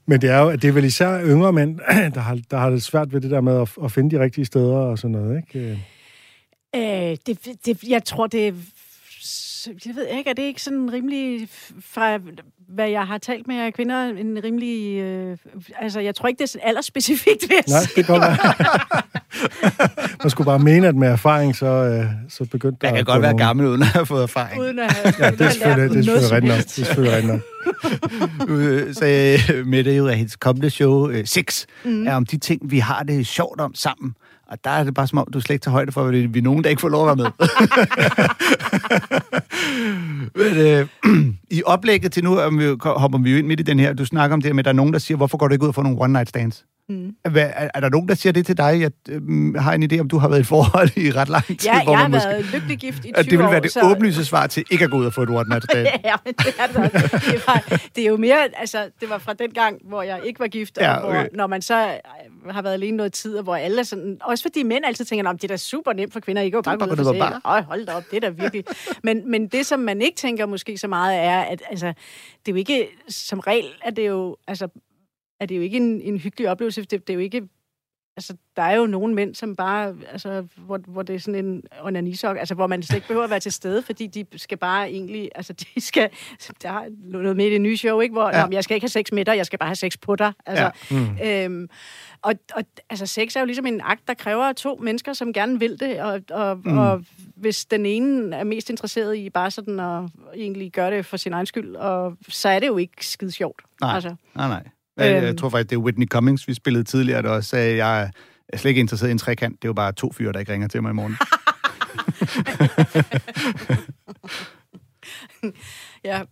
Men det er jo, det er vel især yngre mænd, der har, der har det svært ved det der med at, at finde de rigtige steder og sådan noget, ikke? Øh, det, det, jeg tror, det er... Jeg ved ikke, er det ikke sådan rimelig, fra hvad jeg har talt med jer kvinder, en rimelig... Øh, altså, jeg tror ikke, det er sådan aldersspecifikt, vil jeg Nej, sige. det kan godt være. Man skulle bare mene, at med erfaring, så, øh, så begyndte Jeg der kan godt være nogle- gammel, uden at have fået erfaring. Uden at have, Ja, det er selvfølgelig, det er selvfølgelig rigtigt nok. Det er selvfølgelig rigtigt nok. Øh, sagde Mette jo, at hendes kommende show, øh, Six, mm. er om de ting, vi har det sjovt om sammen. Og der er det bare som om, du slet ikke tager højde for, at vi er nogen, der ikke får lov at være med. Men, øh, I oplægget til nu om vi, hopper vi jo ind midt i den her. Du snakker om det med, at der er nogen, der siger, hvorfor går du ikke ud og får nogle one-night stands? Mm. Hvad, er, er der nogen, der siger det til dig? Jeg øh, har en idé om, du har været i et forhold i ret lang tid. Ja, hvor jeg har man været lykkelig gift i 20 at det vil være år, det så- åbenlyse svar til ikke at gå ud og få et one-night stand. ja, men det er det også. Det, var, det er jo mere, altså, det var fra den gang, hvor jeg ikke var gift, Ja, og hvor, okay. når man så øh, har været alene noget tid, og hvor alle sådan, også fordi mænd altid tænker, om det er da super nemt for kvinder, I kan jo bare bare ud og sex. Øj, hold da op, det er da virkelig. men, men det, som man ikke tænker måske så meget, er, at altså, det er jo ikke, som regel, er det jo, altså, er det jo ikke en, en hyggelig oplevelse, det, det er jo ikke altså, der er jo nogle mænd, som bare, altså, hvor, hvor det er sådan en onanisok, altså, hvor man slet ikke behøver at være til stede, fordi de skal bare egentlig, altså, de skal, der er noget med i det nye show, ikke, hvor, ja. jeg skal ikke have sex med dig, jeg skal bare have sex på dig, altså, ja. mm. øhm, og, og altså, sex er jo ligesom en akt, der kræver to mennesker, som gerne vil det, og, og, mm. og hvis den ene er mest interesseret i bare sådan at egentlig gøre det for sin egen skyld, og så er det jo ikke skide sjovt. Nej, altså. nej, nej. Jeg, jeg øhm. tror faktisk, det er Whitney Cummings, vi spillede tidligere, der også sagde, at jeg er slet ikke interesseret i en trekant. Det er jo bare to fyre, der ikke ringer til mig i morgen. ja,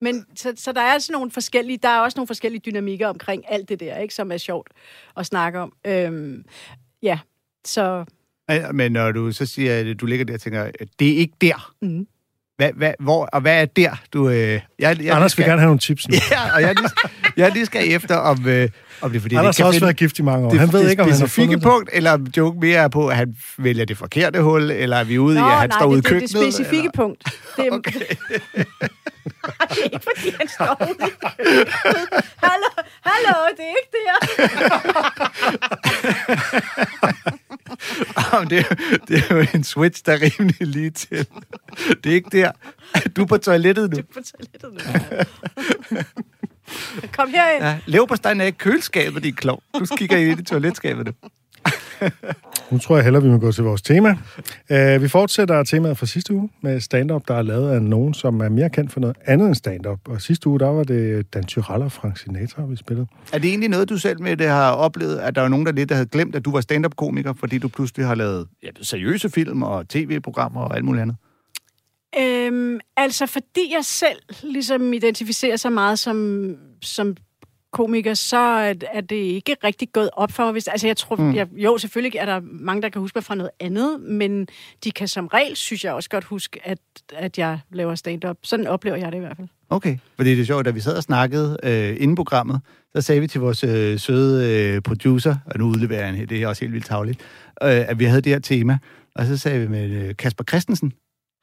men så, så der er sådan nogle forskellige, der er også nogle forskellige dynamikker omkring alt det der, ikke, som er sjovt at snakke om. Øhm, ja, så... Men når du så siger, at du ligger der og tænker, det er ikke der. Mm. Hvad, hvad, hvor, og hvad er der, du... Øh, jeg, jeg, Anders skal, vil gerne have nogle tips nu. Ja, og jeg, jeg lige skal efter, om, øh, om det er fordi... Anders det har også været gift i mange år. Det, han ved det, ikke, om han har fundet punkt, det. eller om joke mere er på, at han vælger det forkerte hul, eller er vi ude Nå, i, at han nej, står ude i køkkenet? det er det specifikke eller? punkt. Det er, okay. det er ikke, fordi han står ude i køkkenet. Hallo, hallo, det er ikke det Jamen, det, er, det er jo en switch, der er rimelig lige til. Det er ikke der. Du er på toilettet nu. Du er på toilettet nu. Kom herind. Ja, leverpostejen er i køleskabet, din klog. Du kigger ind i toiletskabet nu. nu tror jeg hellere, vi må gå til vores tema. Uh, vi fortsætter temaet fra sidste uge med stand-up, der er lavet af nogen, som er mere kendt for noget andet end stand-up. Og sidste uge, der var det Dan Tyrell og Frank Sinatra, vi spillede. Er det egentlig noget, du selv med det har oplevet, at der var nogen, der lidt havde glemt, at du var stand-up-komiker, fordi du pludselig har lavet ja, seriøse film og tv-programmer og alt muligt andet? Øhm, altså, fordi jeg selv ligesom identificerer sig meget som, som komiker, så er det ikke rigtig gået op for. Hvis, altså, jeg tror, mm. jeg, jo, selvfølgelig er der mange, der kan huske mig fra noget andet, men de kan som regel, synes jeg også godt huske, at, at jeg laver stand-up. Sådan oplever jeg det i hvert fald. Okay, fordi det er sjovt, da vi sad og snakkede øh, inden programmet, så sagde vi til vores øh, søde øh, producer, og nu udleverer han, det er også helt vildt tavligt, øh, at vi havde det her tema, og så sagde vi med øh, Kasper Christensen,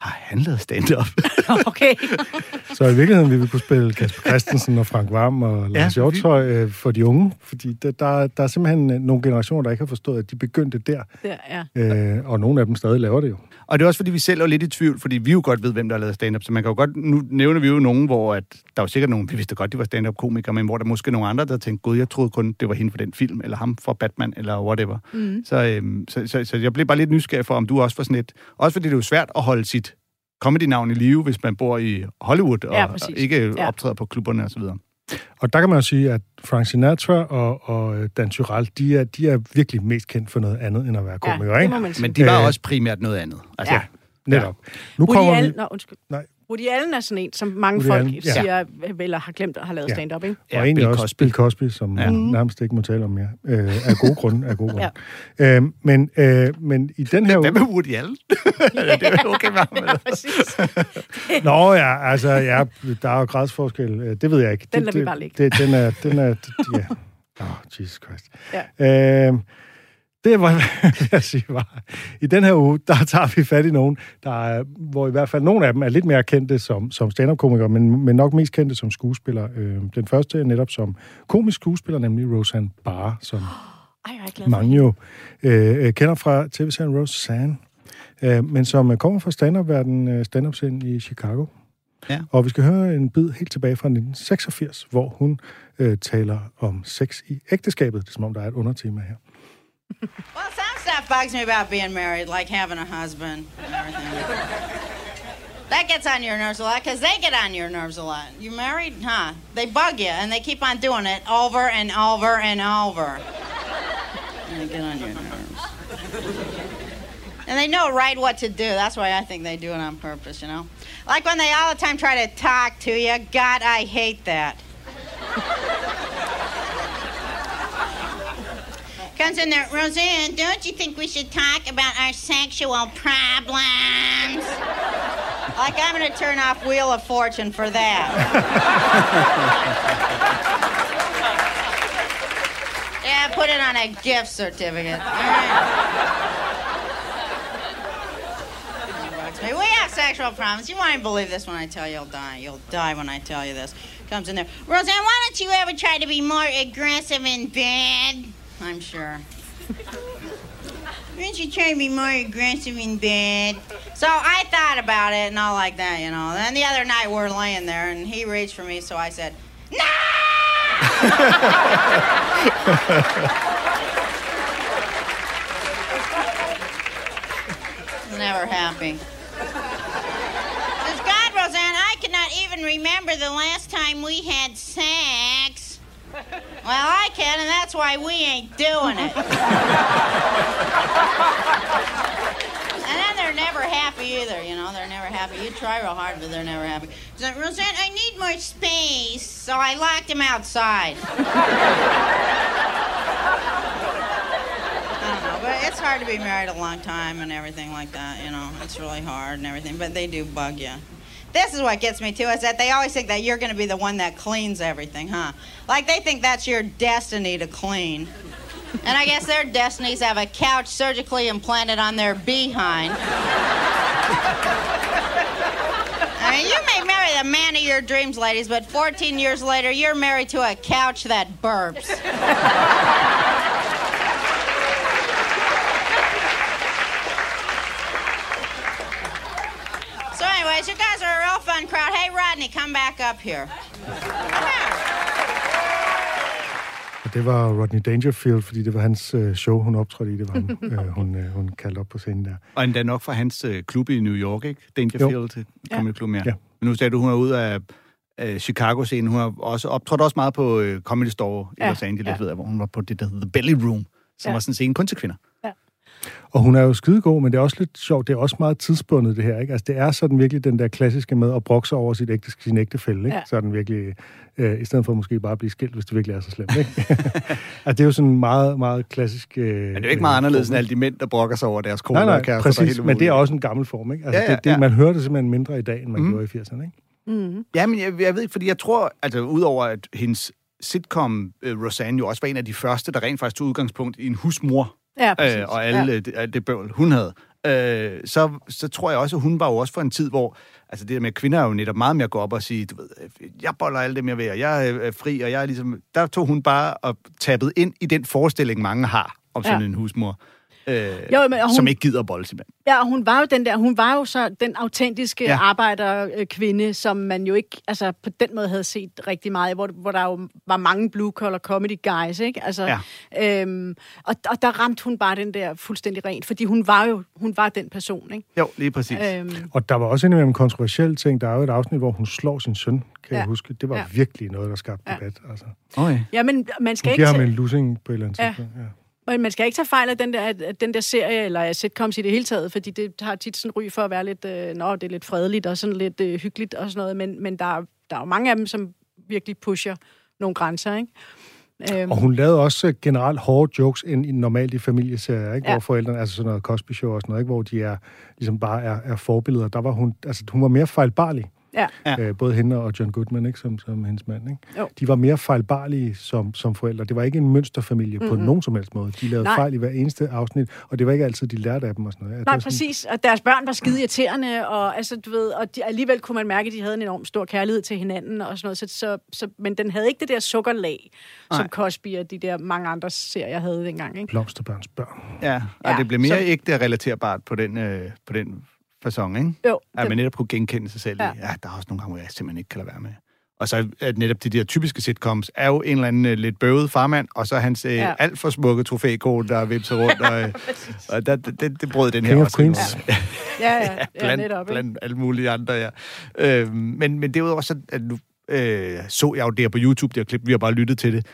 har han lavet stand-up? okay. så i virkeligheden vil vi kunne spille Kasper Christensen og Frank Varm og Lars ja, Hjortøj øh, for de unge, fordi der, der, der er simpelthen øh, nogle generationer, der ikke har forstået, at de begyndte der. der ja. øh, og nogle af dem stadig laver det jo. Og det er også, fordi vi selv er lidt i tvivl, fordi vi jo godt ved, hvem der har lavet stand-up. Så man kan jo godt, nu nævner vi jo nogen, hvor at, der var sikkert nogen, vi vidste godt, de var stand-up-komikere, men hvor der måske nogle andre, der tænkte, gud, jeg troede kun, det var hende for den film, eller ham for Batman, eller whatever. Mm. Så, øhm, så, så, så, jeg blev bare lidt nysgerrig for, om du også var sådan et... Også fordi det er jo svært at holde sit comedy-navn i live, hvis man bor i Hollywood og, ja, og ikke ja. optræder på klubberne osv. Og der kan man jo sige, at Frank Sinatra og, og Dan Tyrell, de er, de er virkelig mest kendt for noget andet, end at være komikere, ja, ikke? Men de var Æh, også primært noget andet. Altså, ja, netop. Ja. Nu Woody kommer Allen, vi... Nå, undskyld. Nej. Woody Allen er sådan en, som mange Woody folk Allen, ja. siger, eller har glemt at have lavet ja. stand-up, ikke? Ja, og egentlig Bill også Cosby. Bill Cosby, som ja. nærmest ikke må tale om mere. Øh, af gode grunde, af gode grunde. ja. øh, men, øh, men i den her uge... Hvad med Woody Allen? det er okay med ham. ja, præcis. Nå ja, altså, ja, der er jo gradsforskel. Øh, det ved jeg ikke. Den lader vi bare ligge. Det, den er... Den er ja. Oh, Jesus Christ. Ja. Øh, det var, jeg sige, var. I den her uge, der tager vi fat i nogen, der er, hvor i hvert fald nogle af dem er lidt mere kendte som, som stand-up-komikere, men, men nok mest kendte som skuespiller. Øh, den første er netop som komisk skuespiller, nemlig Roseanne Barr, som Ej, jeg mange jo øh, øh, kender fra tv-serien Roseanne, øh, men som kommer fra stand-up-verdenen, øh, stand-up-scenen i Chicago. Ja. Og vi skal høre en bid helt tilbage fra 1986, hvor hun øh, taler om sex i ægteskabet. Det er som om, der er et undertema her. Well, some stuff bugs me about being married, like having a husband and everything. that gets on your nerves a lot because they get on your nerves a lot. You married, huh? They bug you and they keep on doing it over and over and over. And they get on your nerves. and they know right what to do. That's why I think they do it on purpose, you know? Like when they all the time try to talk to you. God, I hate that. Comes in there, Roseanne, don't you think we should talk about our sexual problems? like I'm going to turn off Wheel of Fortune for that. yeah, put it on a gift certificate. We have sexual problems. You won't believe this when I tell you you'll die. You'll die when I tell you this. Comes in there. Roseanne, why don't you ever try to be more aggressive in bed? I'm sure. You try to be more aggressive in bed? So I thought about it and all like that, you know. Then the other night we're laying there and he reached for me, so I said, No! Never happy. Says God, Roseanne, I cannot even remember the last time we had sex. Well, I can, and that's why we ain't doing it. And then they're never happy either, you know. They're never happy. You try real hard, but they're never happy. So, Roseanne, I need more space, so I locked him outside. I don't know, but it's hard to be married a long time and everything like that, you know. It's really hard and everything, but they do bug you. This is what gets me too, is that they always think that you're going to be the one that cleans everything, huh? Like they think that's your destiny to clean. And I guess their destinies have a couch surgically implanted on their behind. I mean, you may marry the man of your dreams, ladies, but 14 years later, you're married to a couch that burps. Anyways, you guys are a real fun crowd. Hey, Rodney, come back up here. Og det var Rodney Dangerfield, fordi det var hans øh, show, hun optrådte i. Det var ham, øh, hun, øh, hun kaldte op på scenen der. Og endda nok fra hans øh, klub i New York, ikke? Dangerfield Comedy Club, ja. Ja. Men nu sagde du, hun er ude af øh, Chicago-scenen. Hun har også optrådt også meget på øh, Comedy Store i Ja, Los Angeles, ja. ved jeg, hvor hun var på det, der hedder The Belly Room, som Ja. var sådan en scene kun til kvinder. Og hun er jo skidegod, men det er også lidt sjovt. Det er også meget tidsbundet, det her. Ikke? Altså, det er sådan virkelig den der klassiske med at brokse over sit ægte, sin ægtefælde. Ikke? Ja. Så den virkelig, øh, i stedet for måske bare at blive skilt, hvis det virkelig er så slemt. Ikke? altså, det er jo sådan meget, meget klassisk... Øh, Men det er jo ikke meget anderledes end alle de mænd, der brokker sig over deres kone Nej, nej, og kærester. præcis, men det er også en gammel form. Ikke? Altså, Ja, ja, det, det, ja. Man hører det simpelthen mindre i dag, end man mm. gjorde i 80'erne. Ikke? Mm. Ja, men jeg, jeg ved ikke, fordi jeg tror, altså udover at hendes sitcom, uh, Roseanne, jo også var en af de første, der rent faktisk tog udgangspunkt i en husmor, Ja, præcis. øh, og alle Ja. det, alt det bøvl, hun havde. Øh, så, så tror jeg også, at hun var jo også for en tid, hvor altså det der med, at kvinder er jo netop meget mere at gå op og sige, du ved, øh, jeg boller alle dem, jeg vil, og jeg er øh, fri, og jeg er ligesom... Der tog hun bare og tappet ind i den forestilling, mange har om sådan Ja. en husmor, øh, Jo, men, hun- som ikke gider bolle mand. Ja, og hun var jo den der, hun var jo så den autentiske Ja. arbejderkvinde, som man jo ikke, altså på den måde havde set rigtig meget, hvor, hvor der jo var mange blue-collar comedy guys, ikke? Altså, ja. øhm, og, og der ramte hun bare den der fuldstændig rent, fordi hun var jo, hun var den person, ikke? Jo, lige præcis. Øhm, Og der var også indimellem kontroversielle ting. Der er jo et afsnit, hvor hun slår sin søn, kan ja. Jeg huske. Det var ja. Virkelig noget, der skabte Ja. debat. Altså. Okay. ja, men man skal Hun ikke... giver ham en losing på et eller andet Ja. tidspunkt. Ja. Men man skal ikke tage fejl af den der, den der serie, eller af sitcoms i det hele taget, fordi det har tit sådan ry for at være lidt, øh, nå, det er lidt fredeligt og sådan lidt øh, hyggeligt og sådan noget, men, men der, er- der er jo mange af dem, som virkelig pusher nogle grænser, ikke? Øhm, Og hun lavede også øh, generelt hårde jokes end i normalt i familieserier, ikke? Ja. hvor forældrene, altså sådan noget Cosby Show og sådan noget, ikke? hvor de er, ligesom bare er, er forbilleder. Der var hun, altså hun var mere fejlbarlig. Ja. Øh, både hende og John Goodman, ikke? Som, som hendes mand. Ikke? Jo. De var mere fejlbarlige som, som forældre. Det var ikke en mønsterfamilie mm-hmm. på nogen som helst måde. De lavede Nej. Fejl i hver eneste afsnit, og det var ikke altid, de lærte af dem og sådan noget. Ja, Nej, var sådan, præcis. Og deres børn var skide irriterende, og, altså, du ved, og de, alligevel kunne man mærke, at de havde en enorm stor kærlighed til hinanden og sådan noget. Så, så, så, men den havde ikke det der sukkerlag, Nej. som Cosby og de der mange andre serier havde dengang. Ikke? Blomsterbørns børn. Ja, og Ja, det blev mere så- ægte og relaterbart på den, øh, på den fasong, ikke? Jo, At det- man netop kunne genkende sig selv ja. Ja. i. Ja, der er også nogle gange, hvor jeg simpelthen ikke kan lade være med. Og så at netop de der typiske sitcoms er jo en eller anden uh, lidt bøvet farmand, og så hans uh, ja. Ja. alt for smukke trofækone, der vipser rundt, og, øh, og der, det, det, brød den her King også. Queens. Ja. Ja, ja, ja, blandt, netop. Ikke? blandt alle mulige andre, ja. Øh, men, men derudover så, at nu øh, så jeg jo det her på YouTube, det her klip, vi har bare lyttet til det.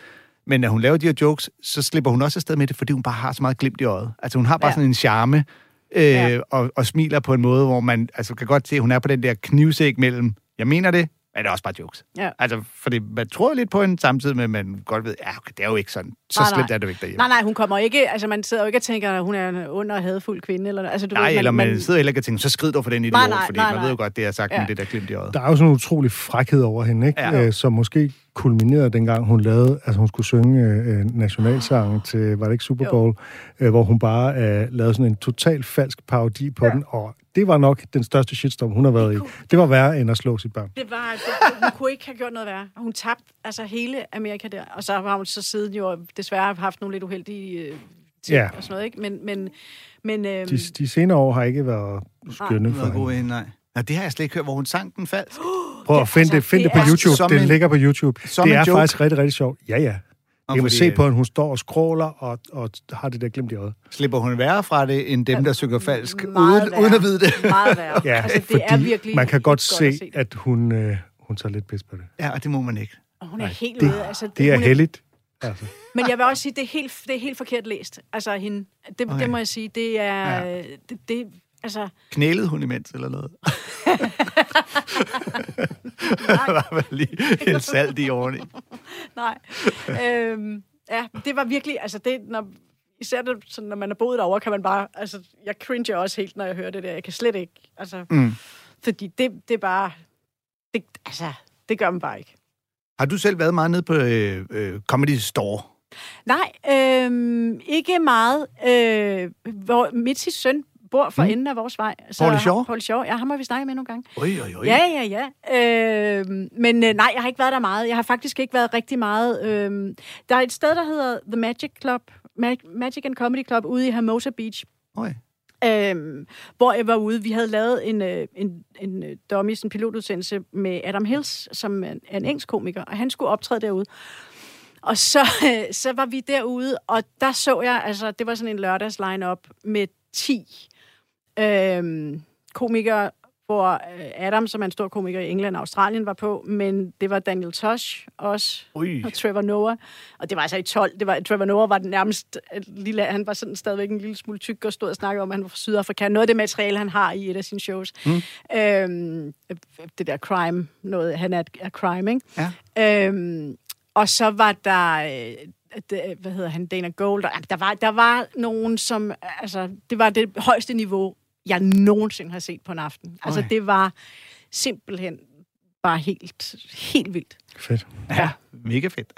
Men når hun laver de her jokes, så slipper hun også afsted med det, fordi hun bare har så meget glimt i øjet. Altså hun har bare ja. Ja. sådan en charme, øh, Ja. og, og smiler på en måde, hvor man altså, kan godt se, at hun er på den der knivsæk mellem, jeg mener det, men det er også bare jokes. Ja. Altså, fordi man tror lidt på hende, samtidig med, at man godt ved, ja, okay, det er jo ikke sådan. Så Nej, slemt nej. er det jo ikke derhjemme. Nej, nej, hun kommer ikke... Altså, man sidder jo ikke og tænker, at hun er en ond og hadfuld kvinde. Eller, altså, du Nej, ved, eller man sidder heller ikke og tænker, så skrid dog for den idiot, Nej, nej, fordi nej, man nej. ved jo godt, det er sagt ja. Med det der glimt i øjet. Der er jo sådan en utrolig frækhed over hende, ikke? Ja. Øh, som måske kulminerede dengang, hun lavede, altså hun skulle synge øh, nationalsangen til, var det ikke Super Bowl, øh, hvor hun bare øh, lavede sådan en total falsk parodi på ja. den, og det var nok den største shitstorm, hun har været i. Det var værre end at slå sit barn. Det var, det, hun kunne ikke have gjort noget værre. Hun tabte altså hele Amerika der. Og så har hun så siden jo desværre haft nogle lidt uheldige øh, ting Ja. og sådan noget, ikke? Men, men, men øhm, De, de senere år har ikke været skønne for Noget god hende. ind, nej. Nå, det har jeg slet ikke hørt, hvor hun sang den falsk. Prøv at finde altså, det, find det det på er YouTube. Det ligger på YouTube. Det er joke. faktisk rigtig, rigtig sjovt. Ja, ja. Og Jeg kan fordi, se på, at hun står og skråler og, og har det der glimt i øjet. Slipper hun værre fra det, end dem, der synger falsk, uden, uden at vide det? Meget værre. Ja, altså, det fordi er virkelig man kan godt godt at se, se det. at hun, øh, hun tager lidt pis på det. Ja, og det må man ikke. Og hun er Nej, helt det- ude. Altså, Det er hun heldigt. Altså. Men jeg vil også sige, det er helt, det er helt forkert læst. Altså, hende, det, Okay. det må jeg sige, det er... Ja. Det, det, altså, Knælede hun imens, eller noget? der var lige en salt i oveni. nej. øhm, ja, det var virkelig... Altså, det, når, især det, sådan, når man er boet derovre, kan man bare... Altså, jeg cringer også helt, når jeg hører det der. Jeg kan slet ikke... Altså, Mm. fordi det, det er bare... Det, altså, det gør man bare ikke. Har du selv været meget nede på øh, øh, Comedy Store? Nej, øhm, ikke meget. Øh, hvor Mitsis søn bor for mm. enden af vores vej. Så Pauly Shore? Paul Shore, ja, ham har vi snakket med nogle gange. Oj, oj, oj. Ja, ja, ja. Øh, men øh, nej, jeg har ikke været der meget. Jeg har faktisk ikke været rigtig meget. Øh, der er et sted, der hedder The Magic Club, Mag- Magic and Comedy Club, ude i Hermosa Beach. Oj. Øhm, hvor jeg var ude. Vi havde lavet en, øh, en, en øh, dummies, en pilotudsendelse med Adam Hills, som er er en engelsk komiker, og han skulle optræde derude. Og så, øh, så var vi derude, og der så jeg, altså det var sådan en lørdags line-up med 10 øhm, komikere, hvor øh, Adam, som er en stor komiker i England og Australien, var på, men det var Daniel Tosh også, Ui. og Trevor Noah. Og det var altså i 12. Det var, Trevor Noah var den nærmest øh, lille, han var sådan stadigvæk en lille smule tyk og stod og snakkede om, at han var fra Sydafrika. Noget af det materiale, han har i et af sine shows. Mm. Øhm, det der crime, noget, han er, er crime, ikke? Ja. Øhm, og så var der, øh, hvad hedder han, Dana Gold. Og, der, var, der var nogen, som, altså, det var det højeste niveau, jeg nogensinde har set på en aften. Altså, det var simpelthen bare helt, helt vildt. Fedt. Ja, mega fedt.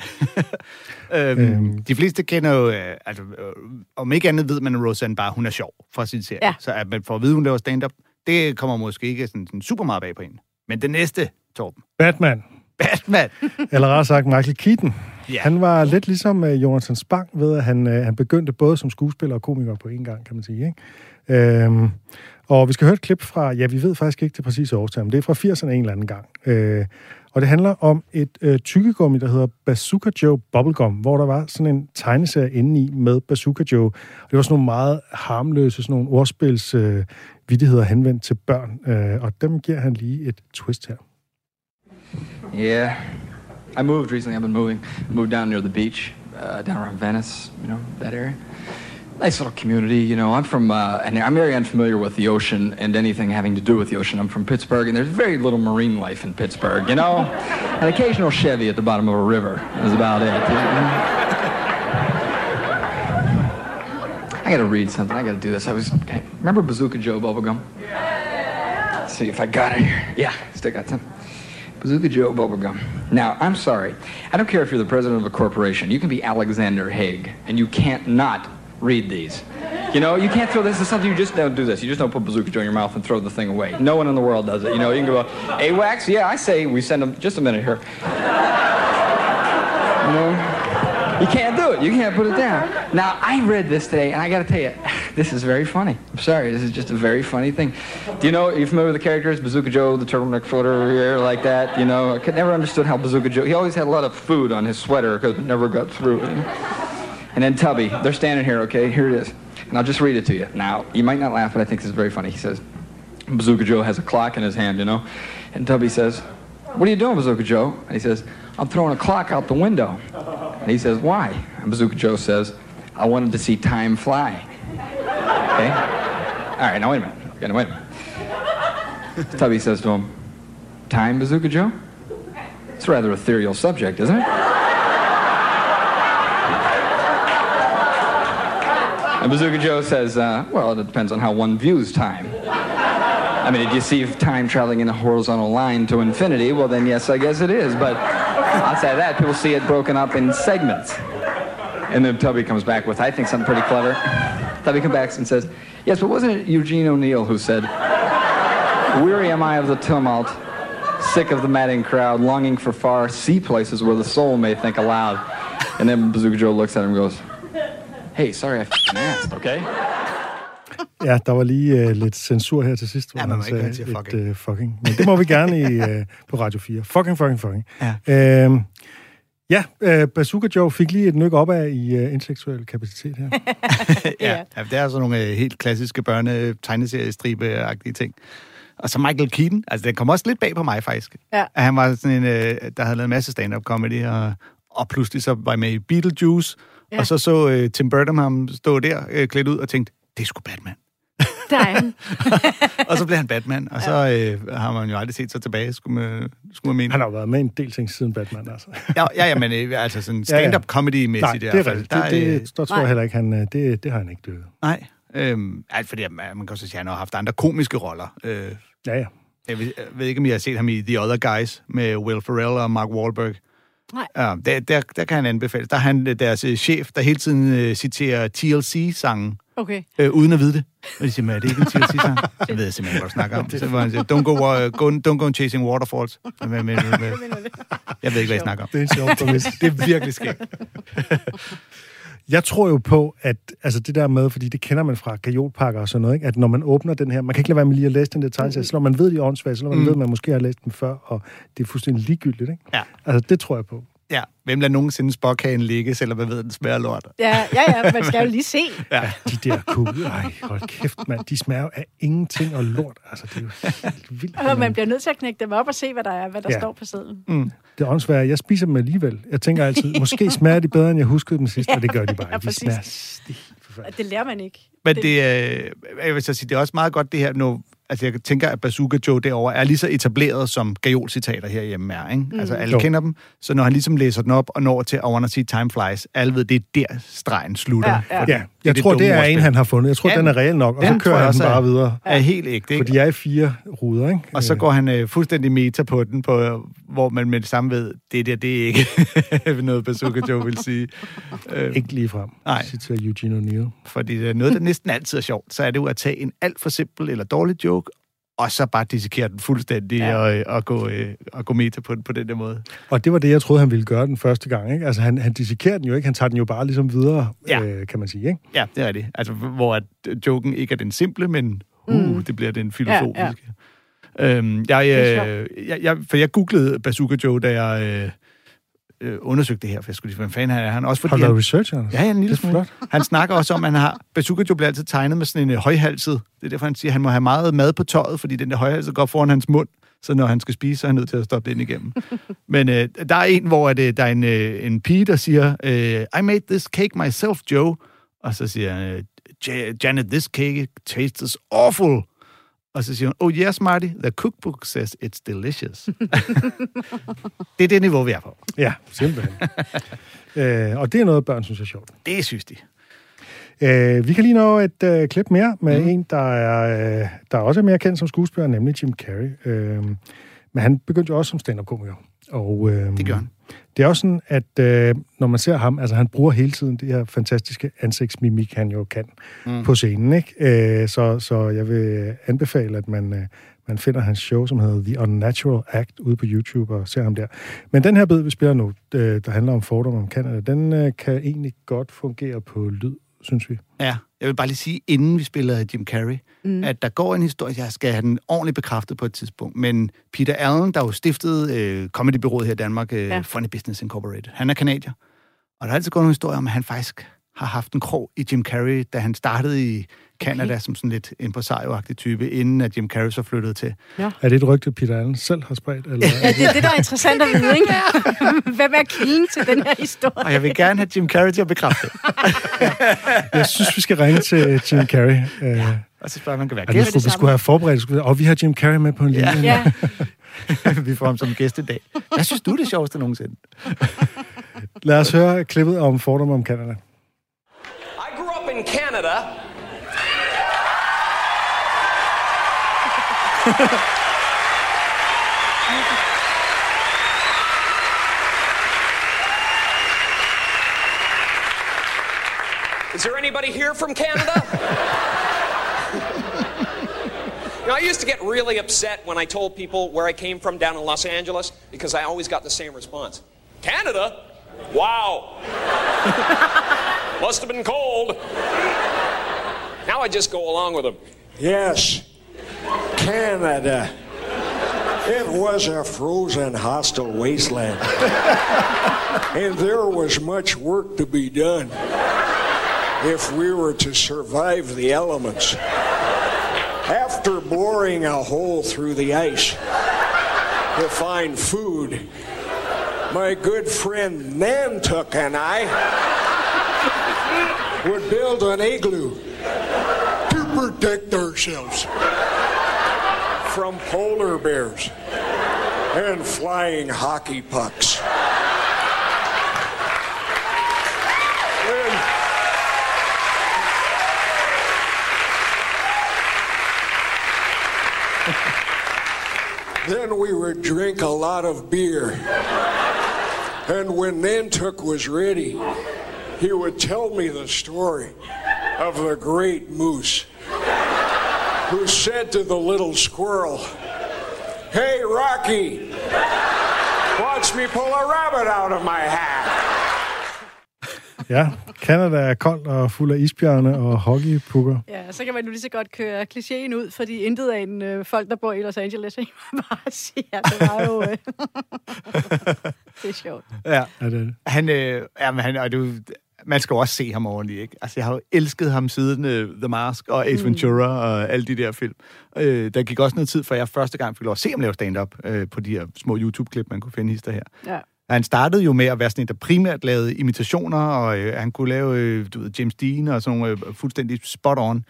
øhm, Øhm. De fleste kender jo, øh, altså, øh, om ikke andet ved man, at Roseanne bare, hun er sjov fra sin serie. Ja. Så at man får at vide, hun laver stand-up, det kommer måske ikke sådan, sådan super meget bag på hende. Men det næste, Torben. Batman, Batman. eller rettere sagt Michael Keaton. Ja. Han var lidt ligesom uh, Jonathan Spang ved, at han, uh, han begyndte både som skuespiller og komiker på en gang, kan man sige. Ikke? Øhm, og vi skal høre et klip fra, ja, vi ved faktisk ikke det præcise årstal, men det er fra 80'erne en eller anden gang. Øh, og det handler om et øh, tykkegummi, der hedder Bazooka Joe Bubblegum, hvor der var sådan en tegneserie inde i med Bazooka Joe. Og det var sådan nogle meget harmløse, sådan nogle ordspils øh, vittigheder henvendt til børn. Øh, og dem giver han lige et twist her. Yeah. I moved recently. I've been moving. Moved down near the beach, uh, down around Venice, you know, that area. Nice little community, you know. I'm from, uh, and I'm very unfamiliar with the ocean and anything having to do with the ocean. I'm from Pittsburgh, and there's very little marine life in Pittsburgh, you know. An occasional Chevy at the bottom of a river is about it. you know? I gotta read something. I gotta do this. I was, okay. remember Bazooka Joe Bubblegum? Let's see if I got it here. Yeah, still got some. Bazooka Joe Bubblegum. Now, I'm sorry. I don't care if you're the president of a corporation. You can be Alexander Haig, and you can't not read these. You know, you can't throw this. Is something you just don't do this. You just don't put Bazooka Joe in your mouth and throw the thing away. No one in the world does it. You know, you can go, AWACS? Yeah, I say we send them, just a minute here. You know? You can't do it. You can't put it down. Now, I read this today, and I got to tell you, this is very funny. I'm sorry. This is just a very funny thing. Do you know, are you familiar with the characters? Bazooka Joe, the turtleneck here, like that. You know, I could never understood how Bazooka Joe, he always had a lot of food on his sweater because it never got through. And then Tubby, they're standing here, okay? Here it is. And I'll just read it to you. Now, you might not laugh, but I think this is very funny. He says, Bazooka Joe has a clock in his hand, you know? And Tubby says, What are you doing, Bazooka Joe? And he says, I'm throwing a clock out the window. And he says, Why? And Bazooka Joe says, I wanted to see time fly. Okay? All right, now wait a minute. Wait a minute. Tubby says to him, Time, Bazooka Joe? It's a rather ethereal subject, isn't it? And Bazooka Joe says, uh, well, it depends on how one views time. I mean, if you see time traveling in a horizontal line to infinity, well, then yes, I guess it is. But outside that, people see it broken up in segments. And then Tubby comes back with, I think, something pretty clever. Tubby comes back and says, yes, but wasn't it Eugene O'Neill who said, weary am I of the tumult, sick of the madding crowd, longing for far sea places where the soul may think aloud. And then Bazooka Joe looks at him and goes, Hey, sorry I f***ing asked, okay? Ja, der var lige uh, lidt censur her til sidst, hvor Ja, man må han ikke sagde sige et fucking. uh, fucking. Men det må vi gerne i, uh, på Radio 4. Fucking, fucking, fucking. Ja. Uh, ja, uh, Bazooka Joe fik lige et nyk op af i uh, intellektuel kapacitet her. ja. ja, det er sådan nogle øh, helt klassiske børne tegneseriestribe-agtige ting. Og så Michael Keaton, altså det kom også lidt bag på mig faktisk. Ja. At han var sådan en, øh, der havde lavet en masse stand-up comedy, og, og pludselig så var jeg med i Beetlejuice, ja. og så så øh, Tim Burton ham stå der øh, klædt ud og tænkte, det er sgu Batman. Der er han. og så blev han Batman, og så øh, har man jo aldrig set sig tilbage, skulle man, skulle man mene. Han har jo været med i en del ting siden Batman, altså. Ja, ja, ja, men øh, altså sådan stand-up comedy-mæssigt Nej, i det er hvert fald. rigtigt. Der, Det, øh, det, der tror Nej. jeg heller ikke, han, øh, det, det har han ikke døde. Nej, øhm, altså, fordi man man kan også sige, at han har haft andre komiske roller. Øh, Ja, ja. jeg, ved, jeg ved ikke, om I har set ham i The Other Guys med Will Ferrell og Mark Wahlberg. Nej. Ja, der, der, der kan han anbefale. Der er han øh, deres øh, chef, der hele tiden øh, citerer TLC-sangen, Okay. øh, uden at vide det. Og de siger, "Men er det ikke en TLC-sang? Jeg ved simpelthen ikke, hvad du snakker om. Så var han siger, don't go, uh, go, don't go chasing waterfalls. Hvad, hvad, hvad, hvad? Jeg ved ikke, hvad jeg snakker om. Det er en sjov præmis. Det er virkelig skægt. Jeg tror jo på, at altså det der med, fordi det kender man fra gajolpakker og sådan noget, ikke? at når man åbner den her, man kan ikke lade være med lige at læse den der tegneserie, så når man ved, de er åndssvage, så når man Mm. ved, at man måske har læst dem før, og det er fuldstændig ligegyldigt. Ikke? Ja. Altså det tror jeg på. Ja, hvem lader nogensinde spokhagen ligge, selvom man ved, at den smager lort? Ja, ja, ja, man skal jo lige se. Ja. De der kugle, ej, hold kæft, mand, de smager jo af ingenting og lort. Altså, det er jo helt vildt. Og man bliver nødt til at knække dem op og se, hvad der er, hvad der Ja. står på sedlen. Mm. Det er åndssvagt. Jeg spiser dem alligevel. Jeg tænker altid, måske smager de bedre, end jeg huskede dem sidst, Ja, og det gør de bare. ja, de præcis. smager forfærdeligt. Det lærer man ikke. Men det, øh, jeg vil så sige, det er også meget godt det her nu. Altså, jeg tænker, at Bazooka Joe derovre er lige så etableret, som Gajol-citater herhjemme er, ikke? Altså, alle Jo. kender dem. Så når han ligesom læser den op og når til I Wanna See Time Flies, alle ved, det er der stregen slutter. Ja, ja. Fordi Ja, jeg tror, dumme det er en, han har fundet. Jeg tror, Ja, den er reel nok, og så den kører tror han den bare er- videre. er helt ægte, For ikke? de er i fire ruder, ikke? Og så går han øh, fuldstændig meta på den, på, hvor man med det samme ved, det der, det er ikke noget, Bazooka Joe vil sige. Øh, Ikke lige frem. Nej. Citerer Eugene O'Neill. Fordi det er noget, der næsten altid er sjovt, så er det jo at tage en alt for simpel eller dårlig joke, og så bare dissekere den fuldstændig ja. Ja. og, øh, og, gå, øh, og gå meta på den på den der måde. Og det var det, jeg troede, han ville gøre den første gang. Ikke? Altså, han, han dissekerer den jo ikke. Han tager den jo bare ligesom videre, Ja. øh, kan man sige. Ikke? Ja, det er det. Altså, hvor at øh, joken ikke er den simple, men uh, Mm. det bliver den filosofiske. Ja, Øhm, jeg, øh, jeg, jeg, for jeg googlede Bazooka Joe, da jeg øh, øh, undersøgte det her, for jeg skulle lige, hvem fanden han er han? Også fordi Har du han, research, Anders? Ja, ja, en lille Det er flot. Han snakker også om, at han har... Bazooka Joe bliver altid tegnet med sådan en øh, højhalset. Det er derfor, han siger, at han må have meget mad på tøjet, fordi den der højhalset går foran hans mund. Så når han skal spise, så er han nødt til at stoppe det ind igennem. Men øh, der er en, hvor at, øh, der er en, øh, en pige, der siger, øh, I made this cake myself, Joe. Og så siger han, øh, "Ja- Janet, this cake tastes awful. Og så siger hun, oh yes, Marty, the cookbook says it's delicious. det er det niveau, vi er på. Ja, simpelthen. øh, og det er noget, børn synes er sjovt. Det synes de. Øh, vi kan lige nå et øh, klip mere med mm. en, der er, øh, der er også er mere kendt som skuespiller, nemlig Jim Carrey. Øh, men han begyndte jo også som stand-up-komiker. Og, øh, Det gør han. Det er også sådan, at øh, når man ser ham, altså han bruger hele tiden det her fantastiske ansigtsmimik, han jo kan mm. på scenen. Ikke? Øh, så, så jeg vil anbefale, at man, øh, man finder hans show, som hedder The Unnatural Act, ude på YouTube og ser ham der. Men den her bid, vi spiller nu, øh, der handler om fordomme om Canada, den øh, kan egentlig godt fungere på lyd, synes vi. Ja, jeg vil bare lige sige, inden vi spiller Jim Carrey, mm. at der går en historie, jeg skal have den ordentligt bekræftet på et tidspunkt, men Peter Allen, der jo stiftede øh, comedybyrået her i Danmark, øh, ja. Funny Business Incorporated, han er kanadier, og der er altid gået nogle historier om, at han faktisk har haft en krog i Jim Carrey, da han startede i Canada okay. som sådan lidt impresario-agtig type, inden at Jim Carrey så flyttede til. Er det et rygte, Peter Allen selv har spredt? Eller? Ja, det er det, der er interessant at vide, ikke? Hvem er kilden til den her historie? Og jeg vil gerne have Jim Carrey til at bekræfte det. Jeg synes, vi skal ringe til Jim Carrey. Øh, Og så spørger man, kan være gæst. skulle, vi skulle have forberedt, skulle, og vi har Jim Carrey med på en linje. Ja, vi får ham som gæst i dag. Hvad synes du er det sjoveste nogensinde? Lad os høre klippet om fordomme om Canada. I grew up in Canada. Is there anybody here from Canada? know, I used to get really upset when I told people where I came from down in Los Angeles because I always got the same response Canada? Wow. Must have been cold. Now I just go along with them. Yes, Canada. It was a frozen, hostile wasteland. and there was much work to be done if we were to survive the elements. After boring a hole through the ice to find food, my good friend Nantuck and I would build an igloo to protect ourselves from polar bears and flying hockey pucks. Then we would drink a lot of beer. And when Nantuck was ready, he would tell me the story of the great moose who said to the little squirrel, Hey, Rocky, watch me pull a rabbit out of my hat. Ja, Canada er koldt og fuld af isbjørne og hockeypukker. Ja, så kan man nu lige så godt køre klichéen ud, fordi intet af en øh, folk, der bor i Los Angeles, ikke? bare siger, det var jo... Øh. det er sjovt. Ja. Ja, det er det. Han, øh, jamen, han, og du, man skal jo også se ham ordentligt, ikke? Altså, jeg har jo elsket ham siden uh, The Mask og Ace Ventura og alle de der film. Øh, der gik også noget tid, før jeg første gang fik lov at se ham lave stand-up øh, på de her små YouTube-klip, man kunne finde hister her. Ja. Han startede jo med at være sådan en, der primært lavede imitationer, og øh, han kunne lave øh, du ved, James Dean og sådan nogle øh, fuldstændig spot-on.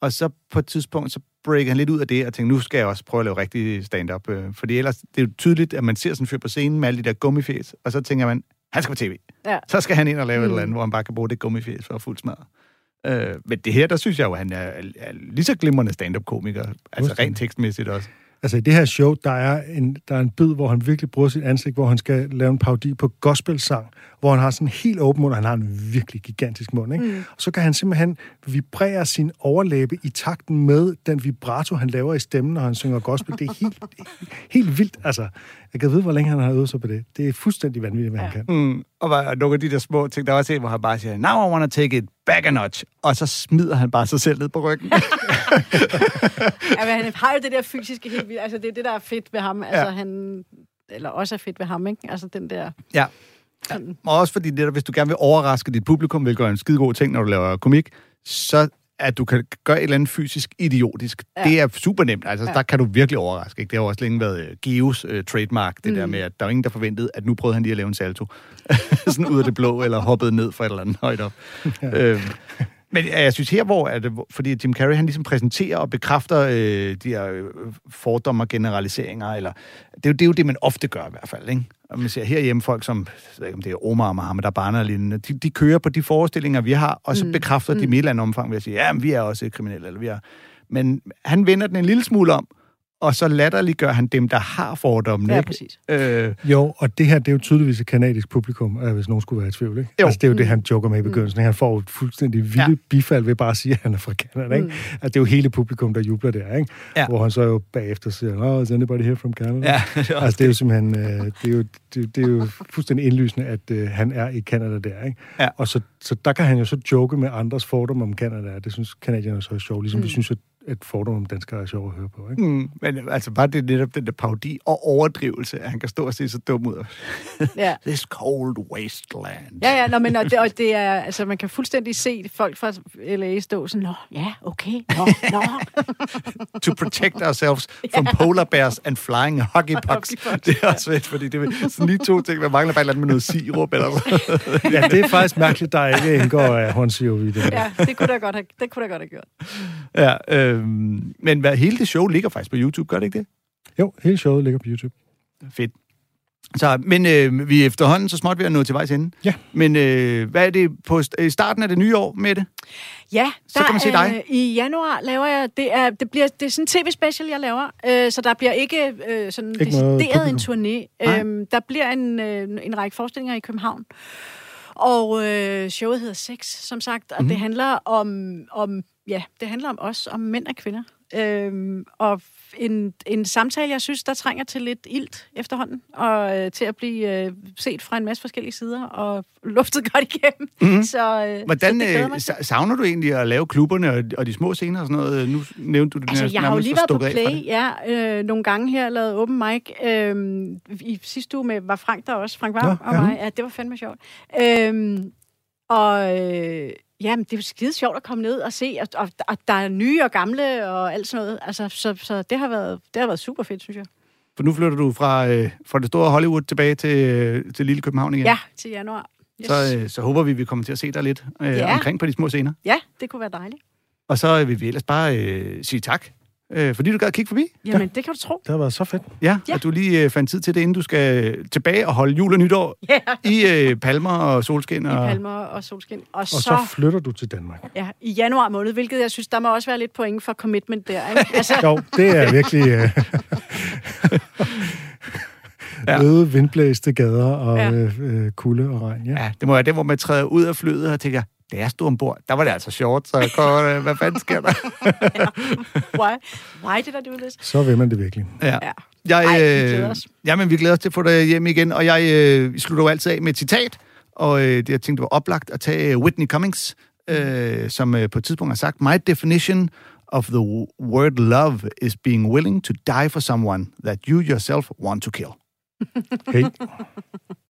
Og så på et tidspunkt, så breakede han lidt ud af det, og tænkte, nu skal jeg også prøve at lave rigtig stand-up. Øh, fordi ellers, det er jo tydeligt, at man ser sådan en fyr på scenen med alle de der gummifæs, og så tænker man, han skal på tv. Ja. Så skal han ind og lave mm. et Mm. eller andet, hvor han bare kan bruge det gummifæs for at fuldt smadre. Øh, men det her, der synes jeg jo, at han er, er lige så glimrende stand-up-komiker. Altså rent tekstmæssigt også. Altså i det her show, der er, en, der er en bid, hvor han virkelig bruger sit ansigt, hvor han skal lave en parodi på gospelsang, hvor han har sådan en helt åben mund, og han har en virkelig gigantisk mund, ikke? Mm. Og så kan han simpelthen vibrere sin overlæbe i takten med den vibrato, han laver i stemmen, når han synger gospel. Det er helt, helt vildt, altså. Jeg kan vide, hvor længe han har øvet sig på det. Det er fuldstændig vanvittigt, hvad ja. han kan. Mm, og var nogle af de der små ting, der var også en, hvor han bare siger, now I want to take it back a notch, og så smider han bare sig selv ned på ryggen. Ja, men han har jo det der fysiske helt vildt. Altså, det er det, der er fedt ved ham. Altså, Ja. han... Eller også er fedt ved ham, ikke? Altså, den der... ja. Ja. Og også fordi, det der, hvis du gerne vil overraske dit publikum, hvilket er en skide god ting, når du laver komik, så at du kan gøre et eller andet fysisk idiotisk. Ja. Det er super nemt. Altså, Ja. der kan du virkelig overraske. Ikke? Det har også længe været øh, Geos uh, trademark, det mm. der med, at der er ingen, der forventede, at nu prøvede han lige at lave en salto. Sådan ud af det blå, eller hoppede ned fra et eller andet højt op. ja. øhm, men ja, jeg synes her, hvor er det, fordi Jim Carrey, han ligesom præsenterer og bekræfter øh, de her øh, fordomme og generaliseringer, eller det er, jo, det er jo det, man ofte gør i hvert fald, ikke? Og man ser herhjemme folk, som, jeg ved ikke, om det er Omar og Mohammed Abana og lignende, de, de kører på de forestillinger, vi har, og så Mm. bekræfter de Mm. dem i et eller andet omfang ved at sige, ja, men vi er også kriminelle, eller vi er... Men han vender den en lille smule om, og så latterliggør han dem, der har fordommene, Ja, ikke? præcis. Øh, Jo, og det her, det er jo tydeligvis et kanadisk publikum, øh, hvis nogen skulle være i tvivl, ikke? Jo. Altså, det er jo det, Mm. han joker med i begyndelsen. Han får et fuldstændig vildt ja. bifald ved bare at sige, at han er fra Canada, ikke? Mm. Altså, det er jo hele publikum, der jubler der, ikke? Ja. Hvor han så jo bagefter siger, oh, is anybody here from Canada? ja, det er Altså, det er jo simpelthen, øh, det, er jo, det, det er jo fuldstændig indlysende, at øh, han er i Canada der, ikke? Ja. Og så, så der kan han jo så joke med andres fordomme om Canada, det synes kanadierne så er sjovt, ligesom mm. vi synes, at, at fordomme om danskere er sjovt at høre på, ikke? Mm, men altså bare det netop den der parodi og overdrivelse, at han kan stå og se så dum ud. Ja. This cold wasteland. Ja, ja, nå, men og det, og det er, altså, man kan fuldstændig se folk fra LA stå sådan, nå, ja, okay, nå, nå. To protect ourselves from polar bears and flying hockey pucks. Det er også fedt, fordi det er sådan lige to ting. Man mangler bare et eller andet med noget sirup. Eller. Ja, det er faktisk mærkeligt, der ikke indgår af håndsiv i det. Ja, det kunne da godt have, det kunne da godt have gjort. ja, øhm, men hvad, hele det show ligger faktisk på YouTube, gør det ikke det? Jo, hele showet ligger på YouTube. Fedt. Så, men øh, vi er efterhånden så småt ved at nå til vejs ende. Ja. Men øh, hvad er det på st- i starten af det nye år med det? Ja, Så kan man se dig. Øh, I januar laver jeg, det er, det bliver, det er sådan en tv-special, jeg laver, øh, så der bliver ikke øh, sådan Ikke decideret en turné. Nej. Øhm, der bliver en, øh, en række forestillinger i København, og øh, showet hedder Sex, som sagt, og Mhm. mm. det handler om, om, ja, det handler om os, om mænd og kvinder. Øhm, og en, en samtale, jeg synes, der trænger til lidt ilt efterhånden, og øh, til at blive øh, set fra en masse forskellige sider, og luftet godt igennem. Mhm. Så, øh, Hvordan så øh, savner du egentlig at lave klubberne og, og de små scener og sådan noget? Nu nævnte du det Altså, jeg har jo lige været på Play, ja, øh, nogle gange her, lavet open mic. Øh, I sidste uge med, var Frank der også, Frank Varm Nå, og ja. mig. Ja, det var fandme sjovt. Øh, og øh, jamen, det er jo skide sjovt at komme ned og se, og, og, og der er nye og gamle og alt sådan noget. Altså, så, så det, har været, det har været super fedt, synes jeg. For nu flytter du fra, øh, fra det store Hollywood tilbage til, øh, til lille København igen. Ja, til januar. Yes. Så, øh, så håber vi, vi kommer til at se dig lidt øh, Ja. omkring på de små scener. Ja, det kunne være dejligt. Og så vil vi ellers bare øh, sige tak, øh, fordi du gad at kigge forbi. Jamen, det kan du tro. Det har været så fedt. Ja, Ja. og du lige øh, fandt tid til det, inden du skal tilbage og holde jul og nytår Ja, i øh, palmer og solskin. i Og, palmer og solskin. Og, Og så flytter du til Danmark. ja, i januar måned, hvilket jeg synes, der må også være lidt point for commitment der. Ikke? Altså, Jo, det er virkelig... Øh, Ja. øde vindblæste gader og Ja. øh, øh, kulde og regn. Ja. ja, det må være det, hvor man træder ud af flyet og tænker, da jeg stod ombord, der var det altså sjovt, så jeg øh, hvad fanden sker der? why, why did I do this? Så vil man det virkelig. Ja. Ja. Jeg, Ej, vi øh, glæder os. Jamen, vi glæder os til at få dig hjem igen, og jeg øh, slutter jo altid af med et citat, og øh, det jeg tænkte var oplagt at tage Whitney Cummings, øh, som øh, på et tidspunkt har sagt, My definition of the word love is being willing to die for someone that you yourself want to kill. Hey.